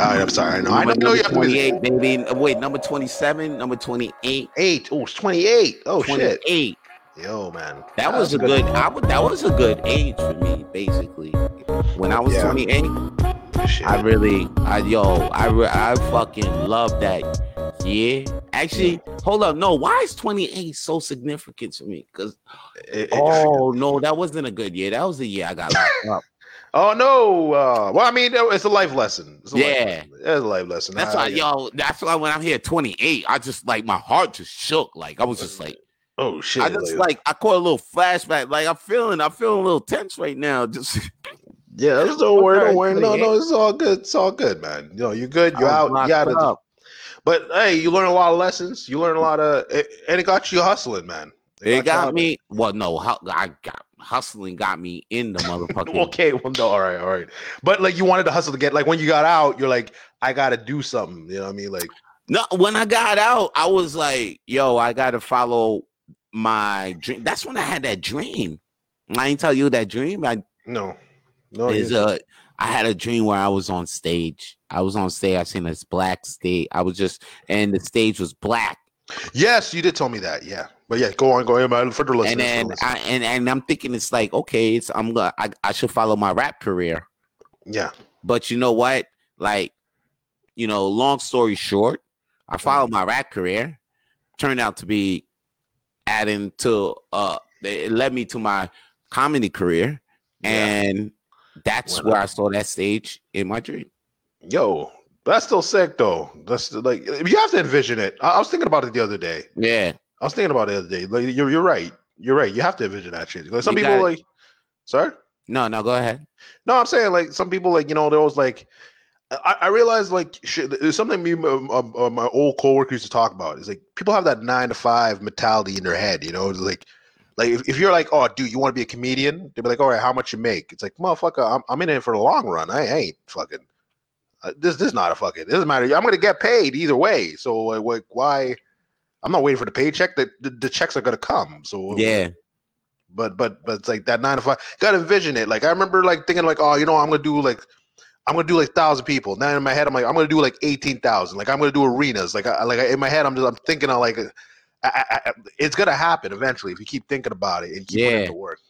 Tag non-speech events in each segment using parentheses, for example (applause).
I'm sorry. No, I Number, know you have to be 28, baby. Uh, Wait, number 27, number 28. eight. Oh, it's 28. Oh, shit. 28. Yo, man. That was a good. I would. That was a good age for me, basically. When I was Yeah. 28, Shit. I really, I yo, I re, I fucking love that year. Actually, hold up. No, why is 28 so significant to me? Because oh no, that wasn't a good year. That was the year I got locked up. (laughs) Oh no! Uh, well, I mean, it's a life lesson. It's a Yeah. it's a life lesson. That's I- why, yo. That's why when I'm here, 28, I just like my heart just shook. Like I was just like. Oh shit! I just like I caught a little flashback. Like I'm feeling, I'm feeling a little tense right now. Just yeah. Don't (laughs) worry, don't worry. No, no, it's all good. It's all good, man. You know, you're good. You're I out. You it. up. But hey, you learn a lot of lessons. You learn a lot of, it, and it got you hustling, man. It you got out me. Well, no, I got hustling. Got me in the there. motherfucking. (laughs) Okay, well, no, all right, all right. But like, you wanted to hustle to get, like, when you got out, you're like, I got to do something. You know what I mean? Like, No, when I got out, I was like, "Yo, I got to follow my dream." That's when I had that dream. I ain't tell you that dream. I no, no, is uh, I had a dream where I was on stage. I was on stage. I seen this black stage. I was just, and the stage was black. yes, you did tell me that. Yeah, but yeah, go on, go ahead, man. For the listeners, and then for the listeners. I and, and I'm thinking it's like okay, it's I'm gonna I, I should follow my rap career. yeah, But you know what? Like, you know, long story short, I followed my rap career. Turned out to be adding to uh it led me to my comedy career. Yeah. And that's where I saw that stage in my dream. yo, that's still sick though. That's like, you have to envision it. I, I was thinking about it the other day. Yeah. I was thinking about it the other day. Like, you're, you're right. You're right. You have to envision that shit. Like some You people like, sorry. No, no, go ahead. No, I'm saying like some people like you know they're always like I, I realized like shit, there's something me um, uh, my old coworker used to talk about. Is like people have that nine to five mentality in their head. You know, it's like like if, if you're like, oh, dude, you want to be a comedian? They'll be like, all right, how much you make? It's like, motherfucker, I'm, I'm in it for the long run. I ain't fucking. Uh, this this is not a fucking. It doesn't matter. I'm gonna get paid either way. So like, like why? I'm not waiting for the paycheck. The, the the checks are gonna come. So Yeah. but but but it's like that nine to five. Got to envision it. Like I remember like thinking like, oh, you know, I'm gonna do like, I'm gonna do like thousand people. Now in my head, I'm like, I'm gonna do like eighteen thousand. Like I'm gonna do arenas. Like I, like in my head, I'm just I'm thinking of like, I, I, it's gonna happen eventually if you keep thinking about it and keep putting Yeah. it to work.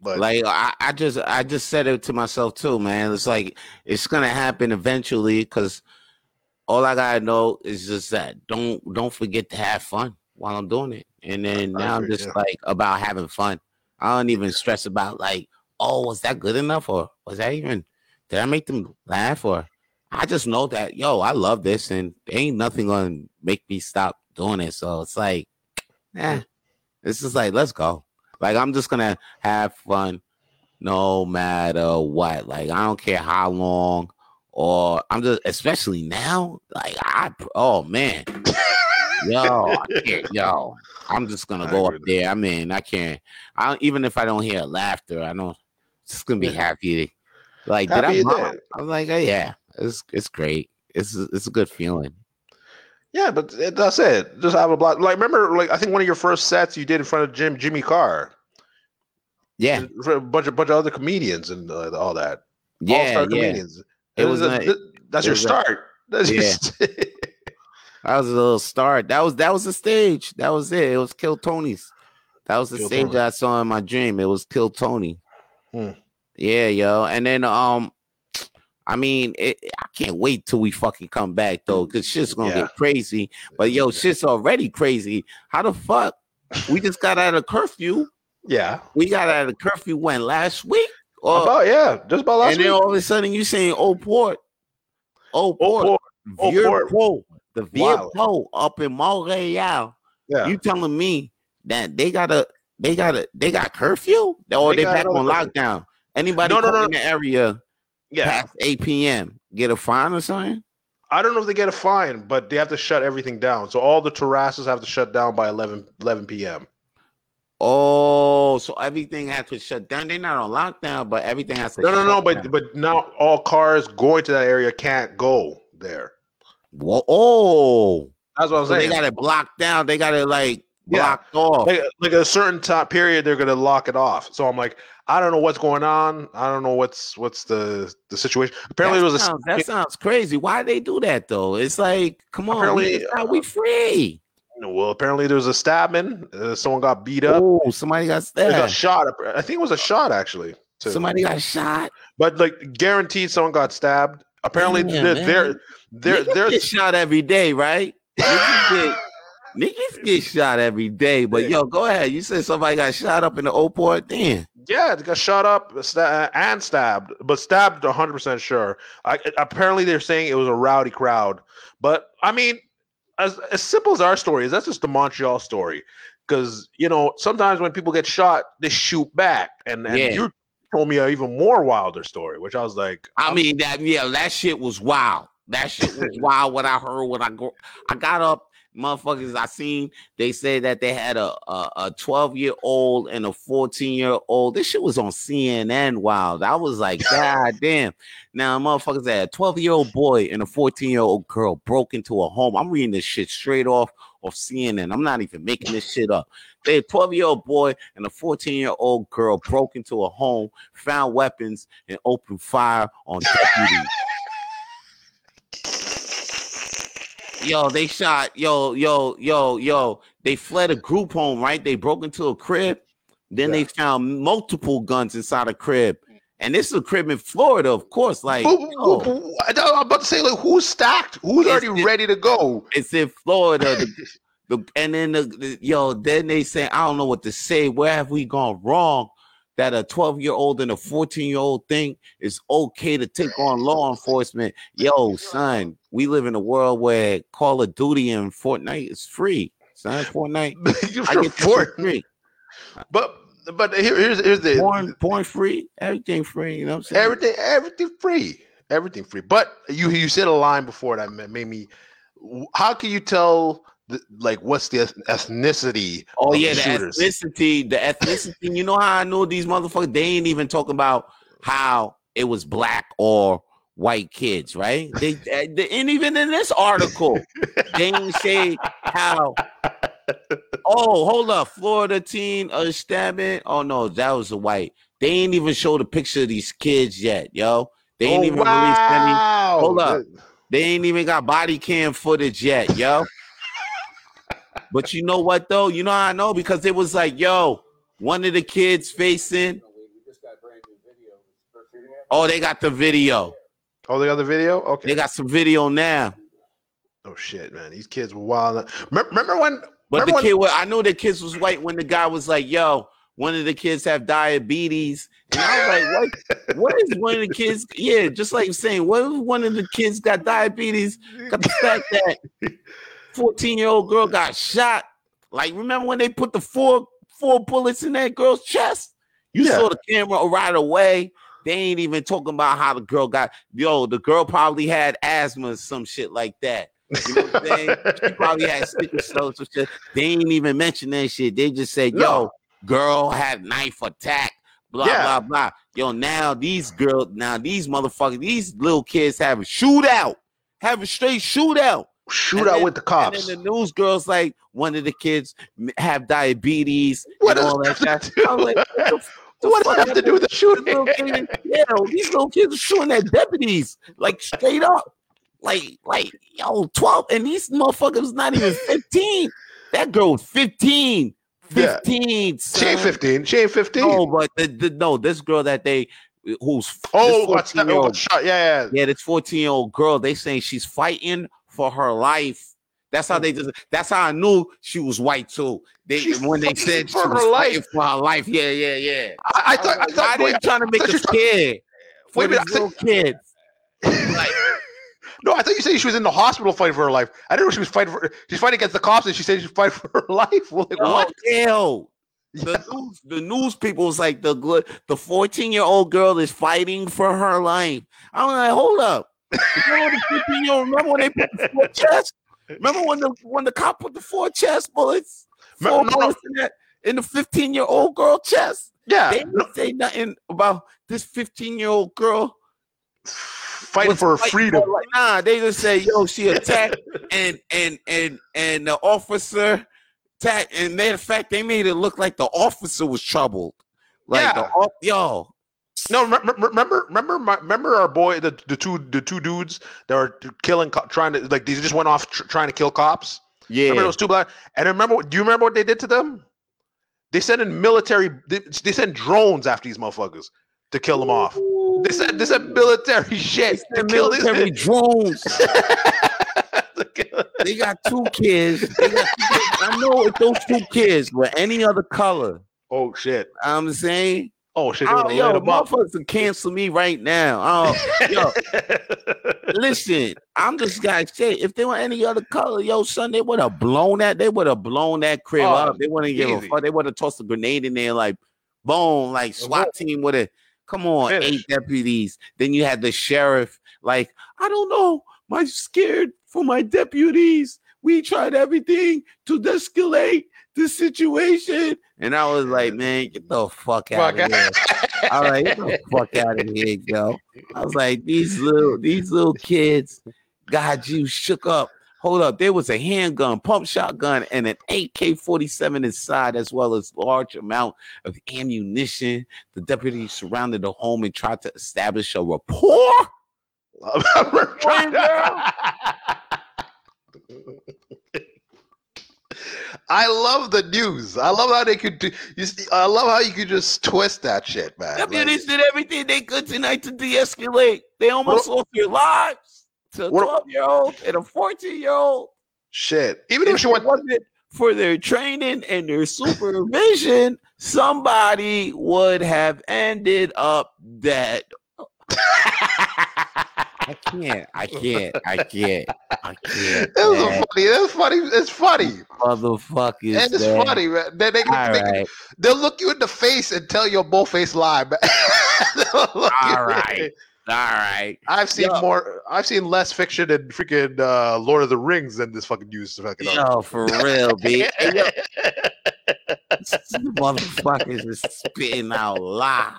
But like I, I just I just said it to myself too, man. It's like it's gonna happen eventually because all I gotta know is just that don't don't forget to have fun while I'm doing it. And then now I'm just yeah. like about having fun. I don't even stress about like, oh, was that good enough or was that even did I make them laugh or I just know that yo, I love this and ain't nothing gonna make me stop doing it. So it's like, eh, it's just like let's go. Like I'm just gonna have fun no matter what. Like I don't care how long or I'm just especially now. Like I oh man. (laughs) Yo, I can't, yo, I'm just gonna I go up with that. there. I mean, I can't. I don't, even if I don't hear laughter, I know it's just gonna be happy. Like, Happy did I? you. I was like, oh, yeah, it's it's great. It's it's a good feeling. Yeah, but that's it. Just have a block. Like remember, like I think one of your first sets you did in front of Jim Jimmy Carr, Yeah, a bunch of bunch of other comedians and uh, all that. yeah, All-star yeah. comedians. It was a- nice. th- that's It your was a- start. (laughs) That's your Yeah. st- That was a little start. That was that was the stage. That was it. It was Kill Tony's. That was the Kill stage Tony. I saw in my dream. It was Kill Tony. Hmm. Yeah, yo. And then um, I mean, it, I can't wait till we fucking come back though, because shit's gonna Yeah. get crazy. But yo, shit's already crazy. How the fuck? We just got out of curfew. yeah. We got out of curfew when last week. Or, about yeah, just about last week. and then all of a sudden you saying Old Port. Old Oh, Port. Old Port. Port. The Vieux Wild. Port up in Montreal. Yeah. You telling me that they got a they got a they got curfew or They they, back on lockdown? Anybody No, no, no. in the area yeah. past 8 p.m. get a fine or something? I don't know if they get a fine, but they have to shut everything down. So all the terraces have to shut down by 11, 11 p.m. Oh, so everything has to shut down. They're not on lockdown, but everything has to No, no, no, but down. but now all cars going to that area can't go there. Whoa, oh That's what I'm so they got it blocked down. They got it like Yeah. blocked off. like, like a certain time period they're gonna lock it off. So I'm like, I don't know what's going on. I don't know what's what's the the situation. Apparently, that it was a that sounds crazy. Why they do that though? It's like, come on, Apparently, we, uh, we free. well, apparently there was a stabbing. Uh, someone got beat up. Oh, somebody got They got stabbed. shot. I think it was a shot actually. too. Somebody got shot. but like guaranteed, someone got stabbed. Apparently, Damn, they're, they're they're they're get shot every day, right? Niggas get, (laughs) niggas get shot every day. But yo, go ahead. You said somebody got shot up in the old port. Damn. Yeah, they got shot up uh, and stabbed, but stabbed 100% sure. I, apparently, they're saying it was a rowdy crowd. But I mean, as, as simple as our story is, that's just the Montreal story. Because, you know, sometimes when people get shot, they shoot back. And, and Yeah. you told me an even more wilder story, which I was like, I mean that yeah, that shit was wild. That shit was (laughs) wild. What I heard when I go, I got up, motherfuckers. I seen they said that they had a a, a 12 year old and a 14 year old. This shit was on CNN. Wild. I was like, (laughs) God damn. Now motherfuckers had a 12 year old boy and a 14 year old girl broke into a home. I'm reading this shit straight off of CNN. I'm not even making this shit up. They 12 year old boy and a 14 year old girl broke into a home, found weapons, and opened fire on (laughs) deputies. Yo, they shot. Yo, yo, yo, yo. They fled a group home, right? They broke into a crib. Then they found multiple guns inside a crib. And this is a crib in Florida, of course. Like, Who- who- who- I'm about to say, like, who's stacked? Who's already it- ready to go? it's in Florida. The, (laughs) the, and then the, the- yo, then they say, I don't know what to say. Where have we gone wrong? That a 12 year old and a 14 year old think it's okay to take on law enforcement. Yo, son, we live in a world where Call of Duty and Fortnite is free. Son, Fortnite, (laughs) I get that shit Fort- free. But but here, here's here's the Porn, porn free, everything free. You know what I'm saying? everything everything free everything free but you you said a line before that made me how can you tell the, like what's the ethnicity Oh yeah, the shooters ethnicity, the (laughs) ethnicity. You know how I know these motherfuckers? They ain't even talking about how it was black or white kids, right? They, they and even in this article, they ain't say how. (laughs) Oh, hold up, Florida teen uh, stabbing. Oh no, that was a white. They ain't even show the picture of these kids yet, yo. They ain't oh, even released any. Hold up. They ain't even got body cam footage yet, yo. But you know what though? You know how I know because it was like, yo, one of the kids facing. Oh, they got the video. oh they got the video okay They got some video now. oh shit man these kids were wild remember, when But remember the when- kid, wa- I knew the kids was white when the guy was like, yo, one of the kids have diabetes. And I was like, what? What is one of the kids? Yeah, just like saying, what if one of the kids got diabetes? Got the fact that 14 year old girl got shot. Like, remember when they put the four four bullets in that girl's chest? You Yeah. saw the camera right away. They ain't even talking about how the girl got. Yo, the girl probably had asthma or some shit like that. You know what I'm saying? She (laughs) probably had sickle cells or shit. They ain't even mention that shit. They just said, "Yo, girl had knife attack." Blah Yeah. blah blah. Yo, now these girls, now these motherfuckers, these little kids have a shootout, have a straight shootout. Shootout with the cops And the news girls like one of the kids have diabetes What and all that. stuff. to I was like, what the, (laughs) the what does that have to do with the shooting little yeah, these little kids are shooting at deputies like straight up, like like yo twelve, and these motherfuckers not even fifteen. That girl was 15. Yeah. 15. she ain't 15 she ain't 15 No, but the, the, no, this girl that they who's oh what's that 14 year oh, old shot yeah yeah yeah, this 14 year old girl, they saying she's fighting for her life. That's how they just that's how I knew she was white too. They She's when they said she for was her life. for her life. Yeah, yeah, yeah. I, I thought I like, thought they trying to make you for Wait a minute, little kids. Like, (laughs) No, I thought you said she was in the hospital fighting for her life. I didn't know she was fighting for. She's fighting against the cops, and she said she's fighting (laughs) for her life. Like, oh, what? hell. The (laughs) news, the news people was like the gl- the 14 year old girl is fighting for her life. I'm like, hold up. You know the 15 year old remember when they put the four chest? Remember when the when the cop put the four chest bullets? Four No, no, no. bullets in that in the 15 year old girl chest. Yeah, They didn't say nothing about this 15 year old girl fighting for her fighting freedom. for- like, nah, they just say, yo, she (laughs) attacked and and and and the officer That and matter of fact, they made it look like the officer was troubled. Like Yeah. the yo, No, rem- rem- remember, remember, my, remember our boy, the, the two, the two dudes that were killing, trying to like they just went off tr- trying to kill cops. yeah, Remember those two black? And remember, do you remember what they did to them? They sent in military. They, they sent drones after these motherfuckers to kill them off. They sent they sent military shit to They kill these. military (laughs) drones. (laughs) They got two kids. They got two kids. I know if those two kids were any other color, oh shit! I'm saying, Oh shit! Oh, yo, motherfuckers can cancel me right now. Oh, yo, (laughs) listen, I'm just gonna say, if they were any other color, yo, son, they would have blown that. They would have blown that crib Oh, up. They wouldn't give a fuck. They would have tossed a grenade in there, like, boom, like SWAT team would have. Come on, Finish. eight deputies. Then you had the sheriff, like, I don't know, I'm scared for my deputies. We tried everything to escalate the situation. And I was like, man, get the fuck out Fuck of here. (laughs) I was like, get the fuck out of here, yo. I was like, these little these little kids got you shook up. Hold up, there was a handgun, pump shotgun, and an AK-47 inside, as well as large amount of ammunition. The deputy surrounded the home and tried to establish a rapport. (laughs) (laughs) I love the news. I love how they could do. You see, I love how you could just twist that shit, man. The Deputies did everything they could tonight to de-escalate. They almost lost their lives to a 12-year-old and a 14-year-old. shit. Even if If she went, wasn't for their training and their supervision, somebody would have ended up dead. I can't. I can't. I can't. I can't. It was man. funny. It's funny. It's funny. Motherfuckers. And it's man. funny, man. They, they, they, right. They'll look you in the face and tell you a bull face lie, man. (laughs) They'll look you- All right. All right. I've seen Yo. more. I've seen less fiction in freaking uh, Lord of the Rings than this fucking news. Fucking Yo, for real, B. Hey, (laughs) motherfuckers is spitting out lies.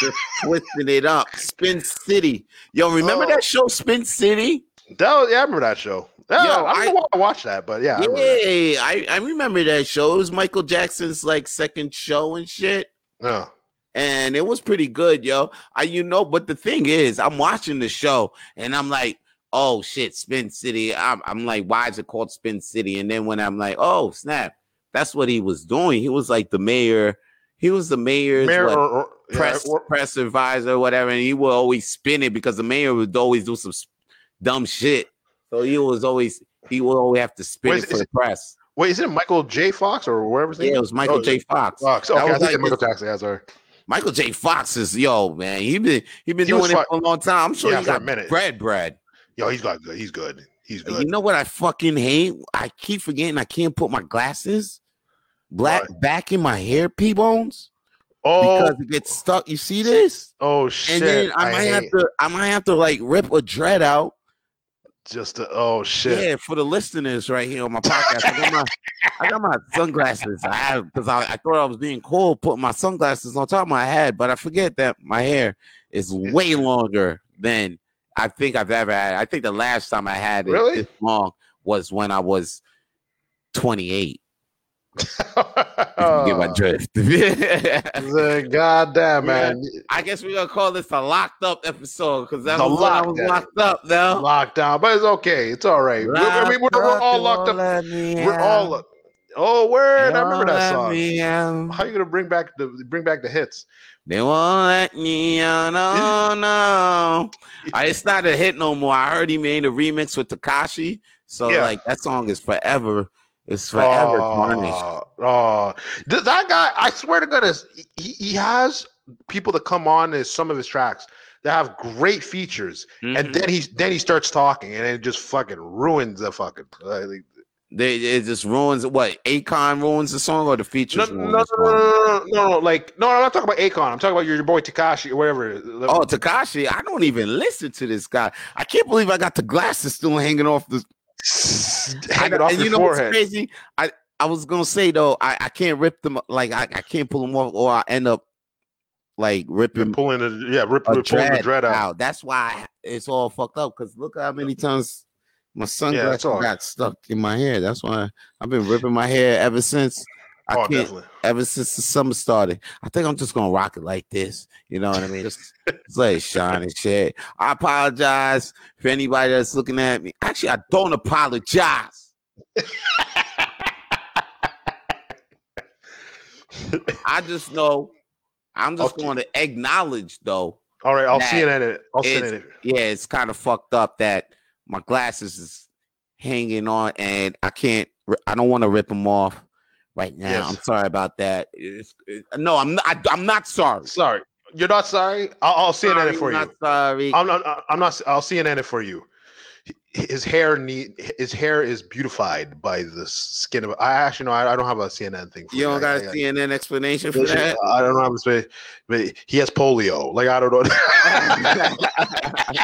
Just twisting it up. Spin City. Yo, remember Oh. that show, Spin City? That was, yeah, I remember that show. Yo, I don't I- know why I watched that, but yeah, I remember that. Yeah, I, I remember that show. It was Michael Jackson's like second show and shit. yeah. and it was pretty good, yo. I you know, but the thing is, I'm watching the show and I'm like, oh shit, Spin City. I'm, I'm like, why is it called Spin City? And then when I'm like, oh snap, that's what he was doing. He was like the mayor. He was the mayor's Mayor what, or, or, yeah, press or- press advisor, or whatever, and he would always spin it because the mayor would always do some dumb shit. So he was always he would always have to spin Wait, it for the press. wait, is it Michael J. Fox or whatever name? Yeah, it was Michael Oh, J. Fox. Fox. Okay, was like Michael Jackson. Yeah, sorry. Michael J. Fox is yo man. He been he been He doing it for a long time. I'm sure Yeah, he got minute. bread, bread. Yo, he's got good. He's good. He's good. You know what I fucking hate? I keep forgetting I can't put my glasses black back in my hair, P bones, Oh, because it gets stuck. You see this? oh shit! And then I, I, might have to I might have to like rip a dread out. just the, oh shit. Yeah, for the listeners right here on my podcast. I got my (laughs) I got my sunglasses. I because I, I thought I was being cool putting my sunglasses on top of my head, but I forget that my hair is way longer than I think I've ever had. I think the last time I had it Really? this long was when I was 28. If you get my (laughs) drift. (laughs) The goddamn man, I guess we're gonna call this a locked up episode because that's The was when I was lockdown. locked up now. lockdown, but it's okay. It's all right. We're, I mean, we're, we're all locked up. We're all. Oh, word! I remember that song. How you gonna bring back the bring back the hits? They won't let me out. No, (laughs) no. I, it's not a hit no more. I heard he made a remix with Tekashi. So Yeah. like that song is forever. It's forever tarnished. Oh, oh. Th- that guy! I swear to goodness, he, he has people that come on as some of his tracks that have great features, Mhm. and then he then he starts talking, and it just fucking ruins the fucking. uh, like, They it just ruins what Akon ruins the song or the features. no, no, no, no, no, no, no, like no, I'm not talking about Akon. I'm talking about your, your boy Tekashi or whatever. Oh, Tekashi, I don't even listen to this guy. I can't believe I got the glasses still hanging off the hang I- it off and your you know what's crazy? I I was gonna say though, I, I can't rip them like I, I can't pull them off, or I end up like You're ripping pulling the yeah, rip, a pulling the dread, dread out. out. That's why it's all fucked up. Because look how many times My sunglasses got stuck in my hair. That's why I've been ripping my hair ever since. I oh, can't, definitely. Ever since the summer started, I think I'm just gonna rock it like this. You know what I mean? Just, just let it shine and shit. I apologize for anybody that's looking at me. Actually, I don't apologize. I just know I'm just okay. going to acknowledge though. All right, I'll see it in it. I'll see it. Yeah, it's kind of fucked up that my glasses is hanging on and I can't. I don't want to rip them off right now. Yes. I'm sorry about that. It's, it, no, I'm not. I, am not sorry. Sorry, you're not sorry. I'll, I'll see it for not you. Sorry, I'm not. I'm not. I'll see it for you his hair need his hair is beautified by the skin of I actually know I, I don't have a CNN thing. you don't got a CNN explanation for that. I don't have a but he has polio. Like I don't know. (laughs) (laughs) (laughs)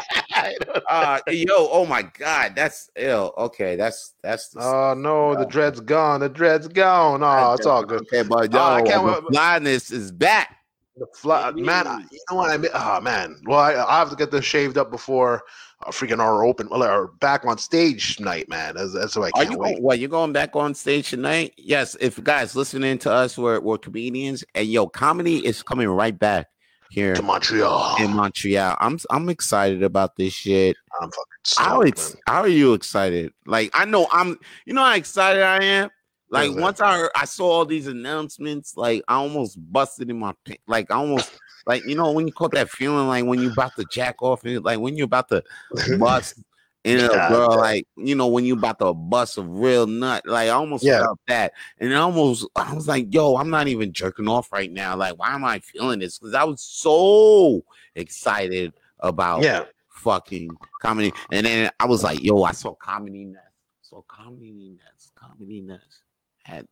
(laughs) uh, yo, oh my god, that's ill. Okay, that's that's. Oh uh, no, the dread's gone. The dread's gone. Oh, it's all good. Okay, but yo, uh, I can't, the blindness is back. The fly, man, you know what I mean? Oh man, well I, I have to get this shaved up before a freaking our open well, or back on stage tonight, man. That's, that's what I can't Are you wait. Going, what you're going back on stage tonight? Yes. If guys listening to us, we're, we're comedians, and yo, comedy is coming right back here to Montreal. In Montreal, I'm I'm excited about this shit. I'm fucking. How ex- how are you excited? Like I know I'm. You know how excited I am. Like once I heard, I saw all these announcements, like I almost busted in my pants. like I almost like you know when you caught that feeling like when you about to jack off and like when you're about to (laughs) bust in a yeah, girl, like you know when you about to bust a real nut, like I almost yeah. felt that, and almost I was like, yo, I'm not even jerking off right now. Like, why am I feeling this? Because I was so excited about yeah fucking comedy, and then I was like, yo, I saw comedy nest, so comedy nest, comedy nest had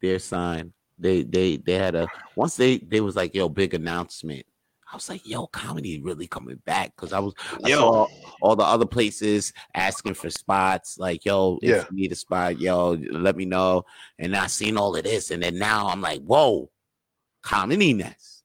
their sign they they they had a once they they was like yo big announcement. I was like, yo, comedy really coming back because I was I yo. saw all the other places asking for spots. Like, yo, if yeah. you need a spot, yo, let me know. And I seen all of this, and then now I'm like, whoa, comedy nest.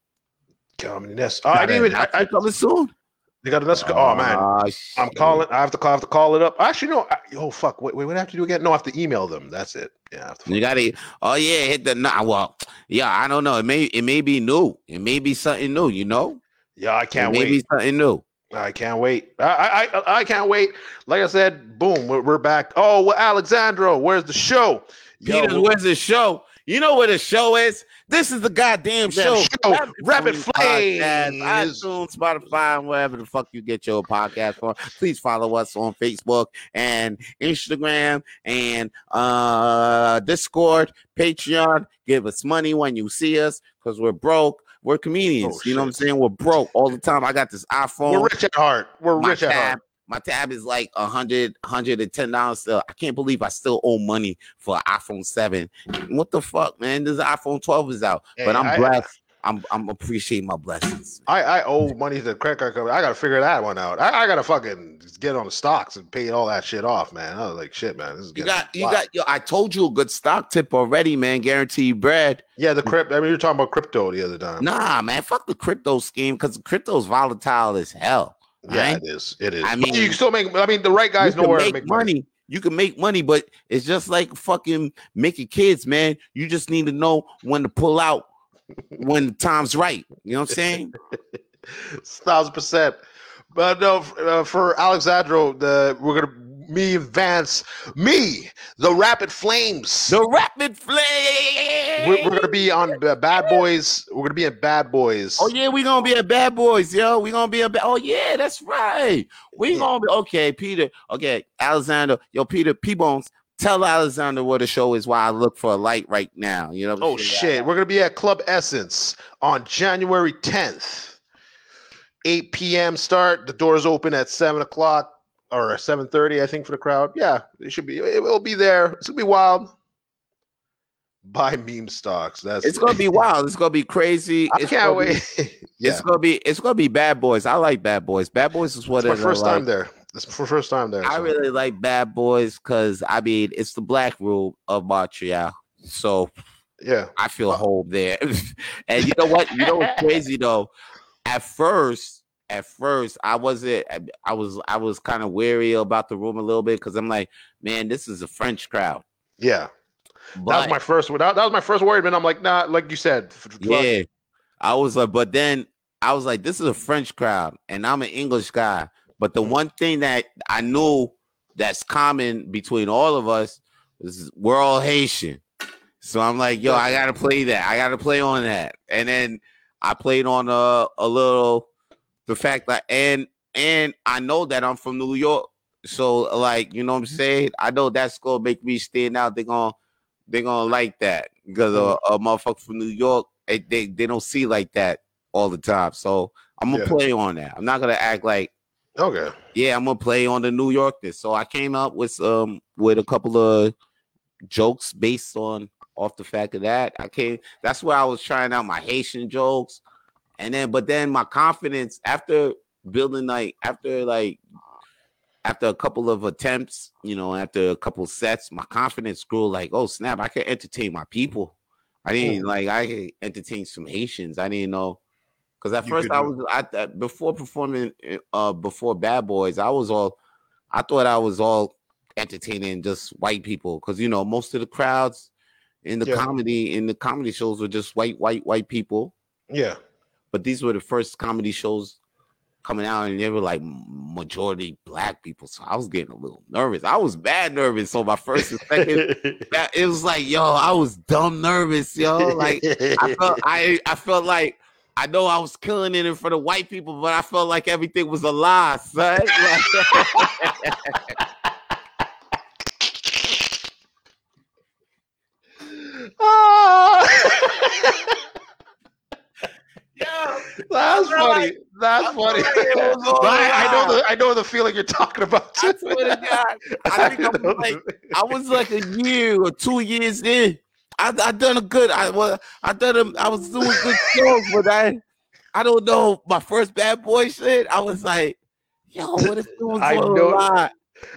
Comedy nest. Oh, I didn't even. I, I coming soon. You got another. Oh, oh man, I'm calling. I have to call. I have to call it up. Actually, no. I, oh fuck. Wait, wait. What do I have to do again? No, I have to email them. That's it. Yeah. You got to. Oh yeah, hit the. Nah, well, yeah. I don't know. It may. It may be new. It may be something new. You know. Yeah, I can't it wait. Maybe something new. I can't wait. I, I I can't wait. Like I said, boom, we're, we're back. Oh, well, Alexandro, where's the show? Peter, where's the show? You know where the show is? This is the goddamn show. show. Rapid, Rapid Flames. iTunes, Spotify, and wherever the fuck you get your podcast from. Please follow us on Facebook and Instagram and uh, Discord, Patreon. Give us money when you see us because we're broke. We're comedians. Oh, you know what I'm saying? We're broke all the time. I got this iPhone. We're rich at heart. We're rich at heart. My tab is like a hundred, hundred and ten dollars. Still, I can't believe I still owe money for iPhone seven. What the fuck, man? This iPhone twelve is out, hey, but I'm I, blessed. I'm I'm appreciating my blessings. I, I owe money to the credit card company. I gotta figure that one out. I, I gotta fucking get on the stocks and pay all that shit off, man. I was like, shit, man. This is you got you got yo, I told you a good stock tip already, man. Guaranteed bread. Yeah, the crypto. I mean, you're talking about crypto the other time. Nah, man, fuck the crypto scheme because crypto's volatile as hell. Yeah, right? it is. It is. I mean, you can still make. I mean, the right guys know where to make money. money. You can make money, but it's just like fucking making kids, man. You just need to know when to pull out when the time's right. You know what I'm saying? (laughs) Thousand percent. But no, uh, for Alexandro, the we're gonna me Vance, me, the Rapid Flames. The Rapid Flames. We're, we're gonna be on Bad Boys. We're gonna be in Bad Boys. Oh yeah, we gonna be at Bad Boys, yo. We gonna be a. Oh yeah, that's right. We yeah. gonna be okay, Peter. Okay, Alexander, yo, Peter P Bones. Tell Alexander what the show is. Why I look for a light right now. You know. Oh shit, we're gonna be at Club Essence on January 10th. 8 p.m. start. The doors open at 7 o'clock or 7:30, I think, for the crowd. Yeah, it should be. It will be there. It's gonna be wild. Buy meme stocks. That's it's gonna be (laughs) wild. It's gonna be crazy. I it's can't wait. Be, (laughs) yeah. It's gonna be. It's gonna be bad boys. I like bad boys. Bad boys is what it's my first time there. It's for first time there. I so. really like bad boys because I mean it's the black rule of Montreal. So yeah, I feel home there. (laughs) and you know what? You know what's crazy though? At first, at first I wasn't I was I was kind of wary about the room a little bit because I'm like, man, this is a French crowd. Yeah. But, that was my first that, that was my first word, man. I'm like, nah, like you said. Yeah. I was like, but then I was like, this is a French crowd, and I'm an English guy. But the one thing that I knew that's common between all of us is we're all Haitian. So I'm like, yo, I gotta play that. I gotta play on that. And then I played on a, a little the fact that and and I know that I'm from New York. So like, you know what I'm saying? I know that's gonna make me stand out. They're gonna they're gonna like that because a, mm-hmm. a motherfucker from New York, they, they, they don't see like that all the time. So I'm gonna yeah. play on that. I'm not gonna act like okay. Yeah, I'm gonna play on the New Yorkness. So I came up with um with a couple of jokes based on off the fact of that. I came that's where I was trying out my Haitian jokes. And then but then my confidence after building like after like after a couple of attempts, you know, after a couple sets, my confidence grew like, oh snap, I can entertain my people. I didn't like I could entertain some Haitians. I didn't know because at you first I was I before performing uh before Bad Boys, I was all I thought I was all entertaining just white people because you know most of the crowds in the yeah. comedy in the comedy shows were just white white white people. Yeah. But these were the first comedy shows coming out and they were like majority black people. So I was getting a little nervous. I was bad nervous. So my first and second, (laughs) it was like, yo, I was dumb nervous, yo. Like I felt (laughs) I I felt like I know I was killing it in front of white people, but I felt like everything was a lie, son. oh. (laughs) Yeah, that's funny. Like, that's funny. (laughs) I, I, know the I know the feeling you're talking about. I God, I (laughs) think I, like I was like a year or two years in. I I done a good. I well, I done. A, I was doing good shows, but I I don't know. My first bad boy shit. I was like, yo, what if it was I know,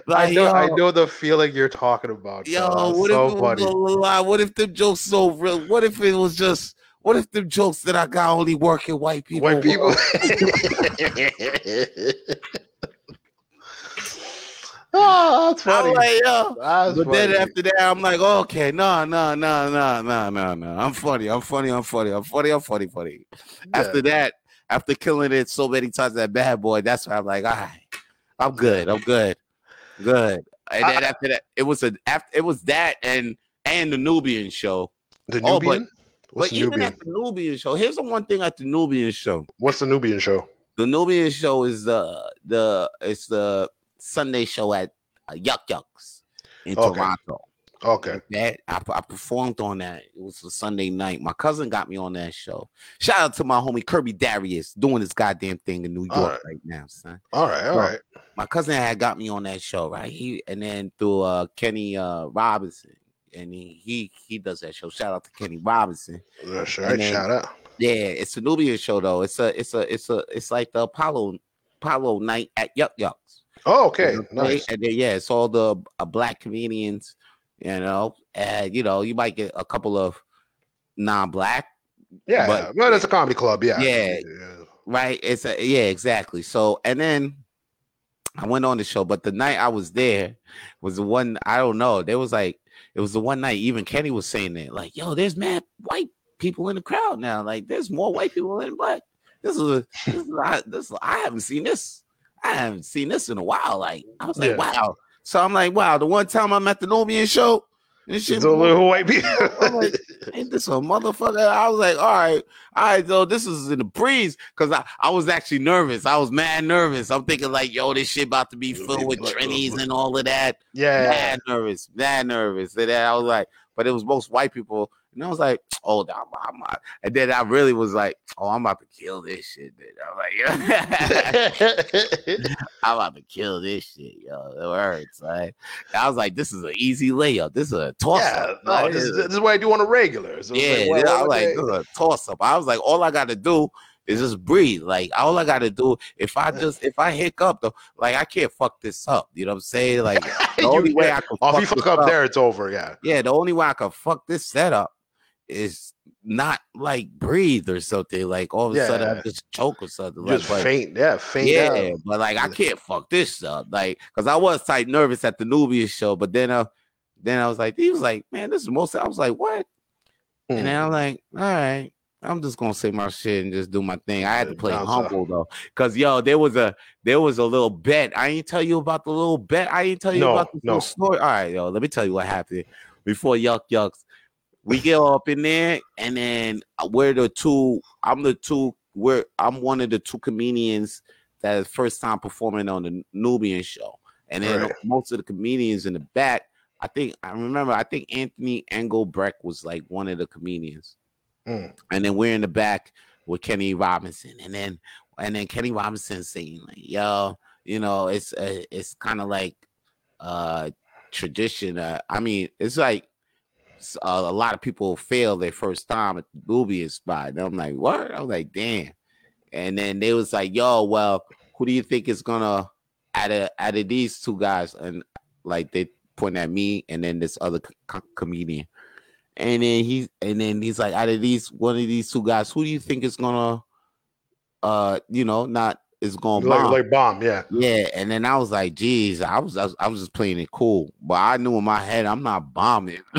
Like, I know, yo, I know the feeling you're talking about. Yo, what so if it funny. was a lie? What if the joke's so real? What if it was just what if the jokes that I got only work in white people? White people. oh, (laughs) (laughs) that's funny. Like, that's but funny. then after that, I'm like, okay, no, no, no, no, no, no, no. I'm funny. I'm funny. I'm funny. I'm funny. I'm funny. Funny. Yeah. After that, after killing it so many times, that bad boy. That's why I'm like, all right, I'm good. I'm good. Good. And then I, after that, it was a after it was that and and the Nubian show. The Nubian. Oh, but, What's but even Nubian? at the Nubian show, here's the one thing at the Nubian show. What's the Nubian show? The Nubian show is the the it's the Sunday show at uh, Yuk Yuk's in okay. Toronto. Okay. That I, I, performed on that. It was a Sunday night. My cousin got me on that show. Shout out to my homie Kirby Darius doing this goddamn thing in New York right. right. now, son. All right, all so, right. My cousin had got me on that show, right? He and then through uh Kenny uh Robinson and he he, he does that show. Shout out to Kenny Robinson. That's right. Then, shout out. Yeah, it's a Nubian show though. It's a it's a it's a it's like the Apollo Apollo night at Yuk Yuk's. Oh, okay, nice. And then, yeah, it's all the uh, black comedians. You know, and you know, you might get a couple of non-black. Yeah, but well, it's a comedy club. Yeah, yeah, yeah, right. It's a yeah, exactly. So, and then I went on the show, but the night I was there was the one I don't know. There was like it was the one night even Kenny was saying that, like, yo, there's mad white people in the crowd now. Like, there's more white people than black. This is a, this is a, this I haven't seen this. I haven't seen this in a while. Like, I was like, yeah. wow. So I'm like, wow. The one time I'm at the Nubian show, this shit, a little white people. like, ain't this a motherfucker? I was like, all right, all right, though. This is in the breeze because I, I was actually nervous. I was mad nervous. I'm thinking like, yo, this shit about to be filled with uh, trannies uh, and all of that. Yeah, mad nervous, mad nervous. And then I was like, but it was most white people and I was like, oh, I'm, I'm, I'm, and then I really was like, oh, I'm about to kill this shit. Dude. I'm like, yeah. (laughs) (laughs) I'm about to kill this shit, yo. It hurts. Like, I was like, this is an easy layup. This is a toss up. Yeah, no, this, is, this is what I do on a regular. So yeah, like, I was like, this is a toss up. I was like, all I got to do is just breathe. Like all I gotta do, if I (laughs) just if I hiccup though, like I can't fuck this up. You know what I'm saying? Like the only way I can oh, fuck, if you fuck up, up there, it's over. Yeah. Yeah, the only way I can fuck this setup is not like breathe or something. Like all of a sudden I just choke or something. Just like, faint. Yeah, faint. yeah, out. but like I can't fuck this up. Like, cause I was like nervous at the Nubia show, but then uh then I was like, he was like, man, this is most I was like, what? Mm. And then I'm like, all right, I'm just gonna say my shit and just do my thing. I had to play humble though. Cause yo, there was a there was a little bet. I ain't tell you about the little bet. I ain't tell you No, about the no. little story. All right, yo, let me tell you what happened before Yuk Yuk's. We get up in there, and then uh, we're the two. I'm the two. We're I'm one of the two comedians that is first time performing on the Nubian show, and then Right. most of the comedians in the back. I think I remember. I think Anthony Engelbrecht was like one of the comedians, Mm. and then we're in the back with Kenny Robinson, and then and then Kenny Robinson saying like, "Yo, you know, it's uh, it's kind of like uh tradition. Uh, I mean, it's like uh, a lot of people fail their first time at the Nubian spot. And I'm like, what? I was like, damn. And then they was like, yo, well, who do you think is gonna out of out of these two guys? And like they point at me and then this other co- comedian. And then he and then he's like, out of these one of these two guys, who do you think is gonna uh you know not is gonna Like, bomb? like bomb. Yeah. Yeah, and then I was like, "Geez, I was, I was, I was just playing it cool," but I knew in my head I'm not bombing. (laughs)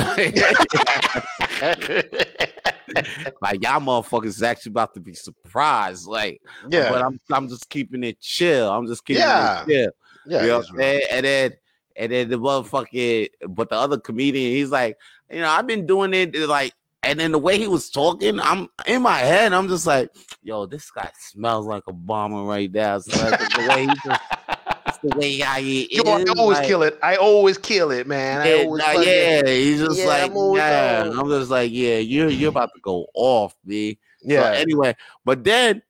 like y'all motherfuckers is actually about to be surprised. Like, yeah. but I'm, I'm just keeping it chill. I'm just keeping Yeah. it chill. yeah. you know it's what? And then, and then the motherfucking, but the other comedian, he's like, you know, I've been doing it like. And then the way he was talking, I'm in my head. I'm just like, "Yo, this guy smells like a bomber right now." So like, the way he just the way I (laughs) Yo, I always kill it. I always kill it, man. I Yeah, always nah, yeah, he's just Yeah, like, I'm yeah. Uh, I'm just like, yeah, you're you're about to go off, me. yeah. So anyway, but then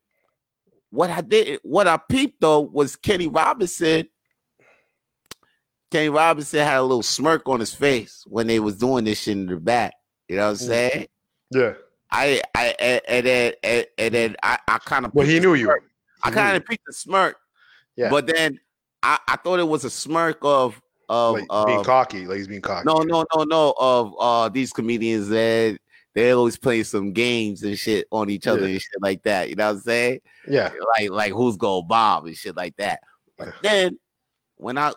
what I did, what I peeped though, was Kenny Robinson. Kenny Robinson had a little smirk on his face when they was doing this shit in the back. You know what I'm Mm. saying? yeah. I I and, then and, and then I, I kind of Well, he knew you. I He knew kind of peeped the smirk, Yeah. but then I, I thought it was a smirk of of like being cocky. Like he's being cocky. no, no, no, no. Of uh these comedians that they always play some games and shit on each other Yeah. and shit like that. You know what I'm saying? Yeah. Like like who's gonna bomb and shit like that. But Yeah. then when I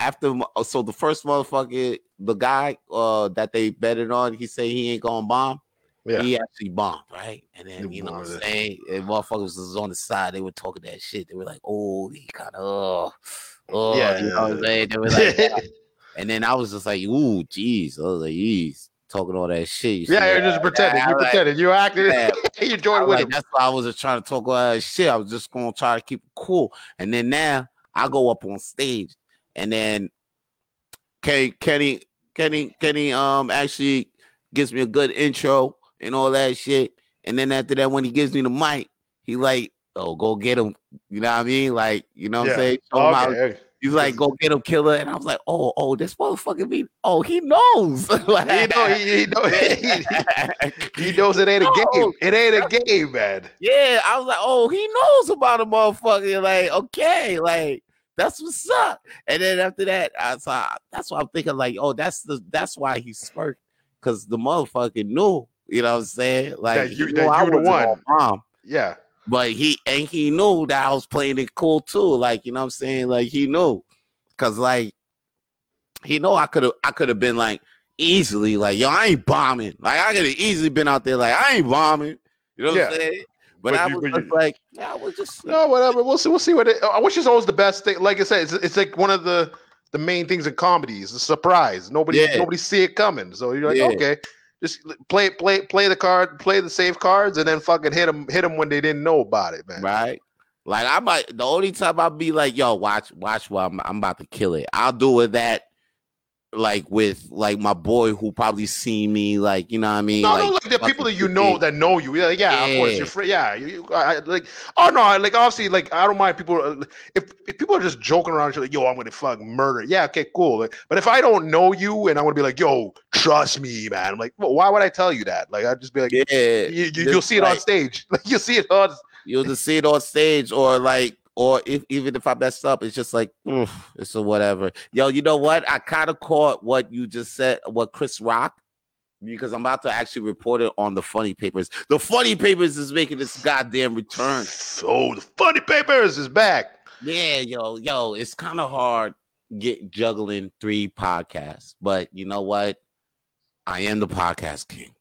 after so the first motherfucker, the guy uh that they betted on, he said he ain't gonna bomb. Yeah. He actually bombed, right? And then He you know what I'm saying? And motherfuckers was on the side, they were talking that shit. They were like, oh, he kind of oh, oh, Yeah. you know what I'm saying? They were like, that. (laughs) And then I was just like, ooh, jeez. I was like, jeez, talking all that shit. Yeah, you're just pretending. I You was like- pretended. You acted. Yeah. (laughs) you joined with like, him. that's why I was just trying to talk all that shit. I was just gonna try to keep it cool. And then now I go up on stage, and then Kenny, Kenny, Kenny, Kenny, um, actually gives me a good intro and all that shit. And then after that, when he gives me the mic, he like, oh, go get him. You know what I mean? Like, you know what Yeah. I'm saying? Show him how- Okay. okay. He's like, go get him, killer. And I was like, oh, oh, this motherfucker be, oh, he knows. (laughs) like, He know. He, he know. He, he (laughs) knows it ain't a game. It ain't a game, man. yeah, I was like, oh, he knows about a motherfucker. Like, okay, like that's what's up. And then after that, I saw that's why I'm thinking, like, oh, that's the that's why he smirked because the motherfucker knew. You know what I'm saying? Like, That you- that knew I you the one. bomb. Yeah. But he and he knew that I was playing it cool too. Like, you know what I'm saying? Like he knew. Cause like he know I could have I could have been like easily like, yo, I ain't bombing. Like I could have easily been out there like I ain't bombing. You know what I'm saying? But, But I was just you- like, yeah, I was just No, whatever. We'll see. We'll see what it. I wish it's always the best thing. Like I said, it's, it's like one of the the main things in comedy is the surprise. Nobody Yeah. nobody see it coming. So you're like, Yeah. okay, just play play play the card, play the safe cards, and then fucking hit them hit them when they didn't know about it, man. right. Like I might the only time I'll be like, yo, watch, watch what I'm I'm about to kill it. I'll do it that like with like my boy who probably seen me, like, you know what I mean? No, like, no, like the people that you know that know you. Yeah, yeah, of course, Yeah. you're free. Yeah, you, you I, like, oh no, like obviously, like I don't mind people uh, if if people are just joking around, like, yo, I'm gonna fuck murder. Yeah, okay, cool. Like, but if I don't know you and I'm gonna be like, yo, trust me, man. I'm like, well, why would I tell you that? Like, I'd just be like, yeah, you, you, you'll see it on stage. Like, (laughs) you'll see it on. you'll just see it on stage or like or if even if I mess up, it's just like it's a whatever. Yo, you know what? I kind of caught what you just said, what Chris Rock because I'm about to actually report it on the funny papers. The funny papers is making this goddamn return. So the funny papers is back. Yeah, yo, yo, it's kind of hard get juggling three podcasts, but you know what? I am the podcast king.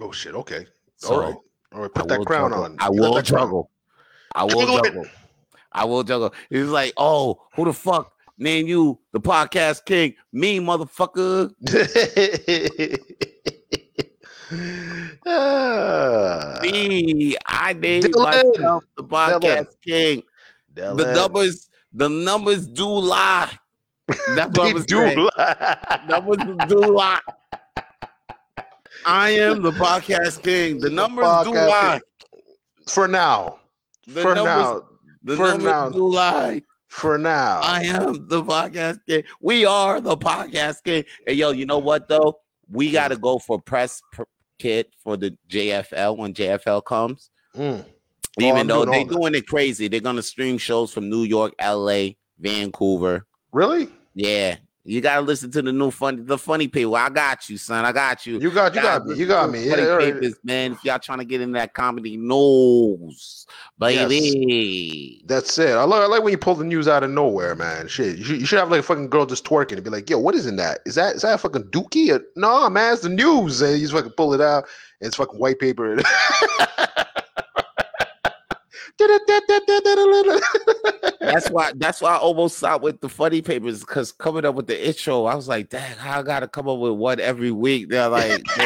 Oh shit. Okay. So All right. All right. I Put that crown juggle. on. I will crown. juggle. I will Juggle juggle. I will juggle. He's like, oh, who the fuck name you the podcast king? Me, motherfucker. Me. I named Dylan. myself the podcast king. The numbers, the numbers do lie. That's what I was do saying. lie. Numbers do lie. I am the podcast king. The numbers do podcast lie. For now. The For numbers, now. The for now. lie. For now. I am the podcast king. We are the podcast king. And yo, you know what though? We got to go for press pr- kit for the JFL when JFL comes. Mm. Even though they're doing it crazy, they're gonna stream shows from New York, LA, Vancouver. Really? Yeah, you gotta listen to the new funny, the funny people. I got you, son. I got you. You got you got me. You got me. Yeah, Funny right. papers, man. If y'all trying to get in that comedy news, baby. That's it. I like, I like when you pull the news out of nowhere, man. Shit, you should, you should have like a fucking girl just twerking and be like, "Yo, what is in that? Is that is that a fucking dookie? Or, no, man, it's the news." And you just fucking pull it out. And it's fucking white paper. (laughs) (laughs) That's why. That's why I almost stopped with the funny papers because coming up with the intro, I was like, "Dang, I gotta come up with one every week." They're like, (laughs)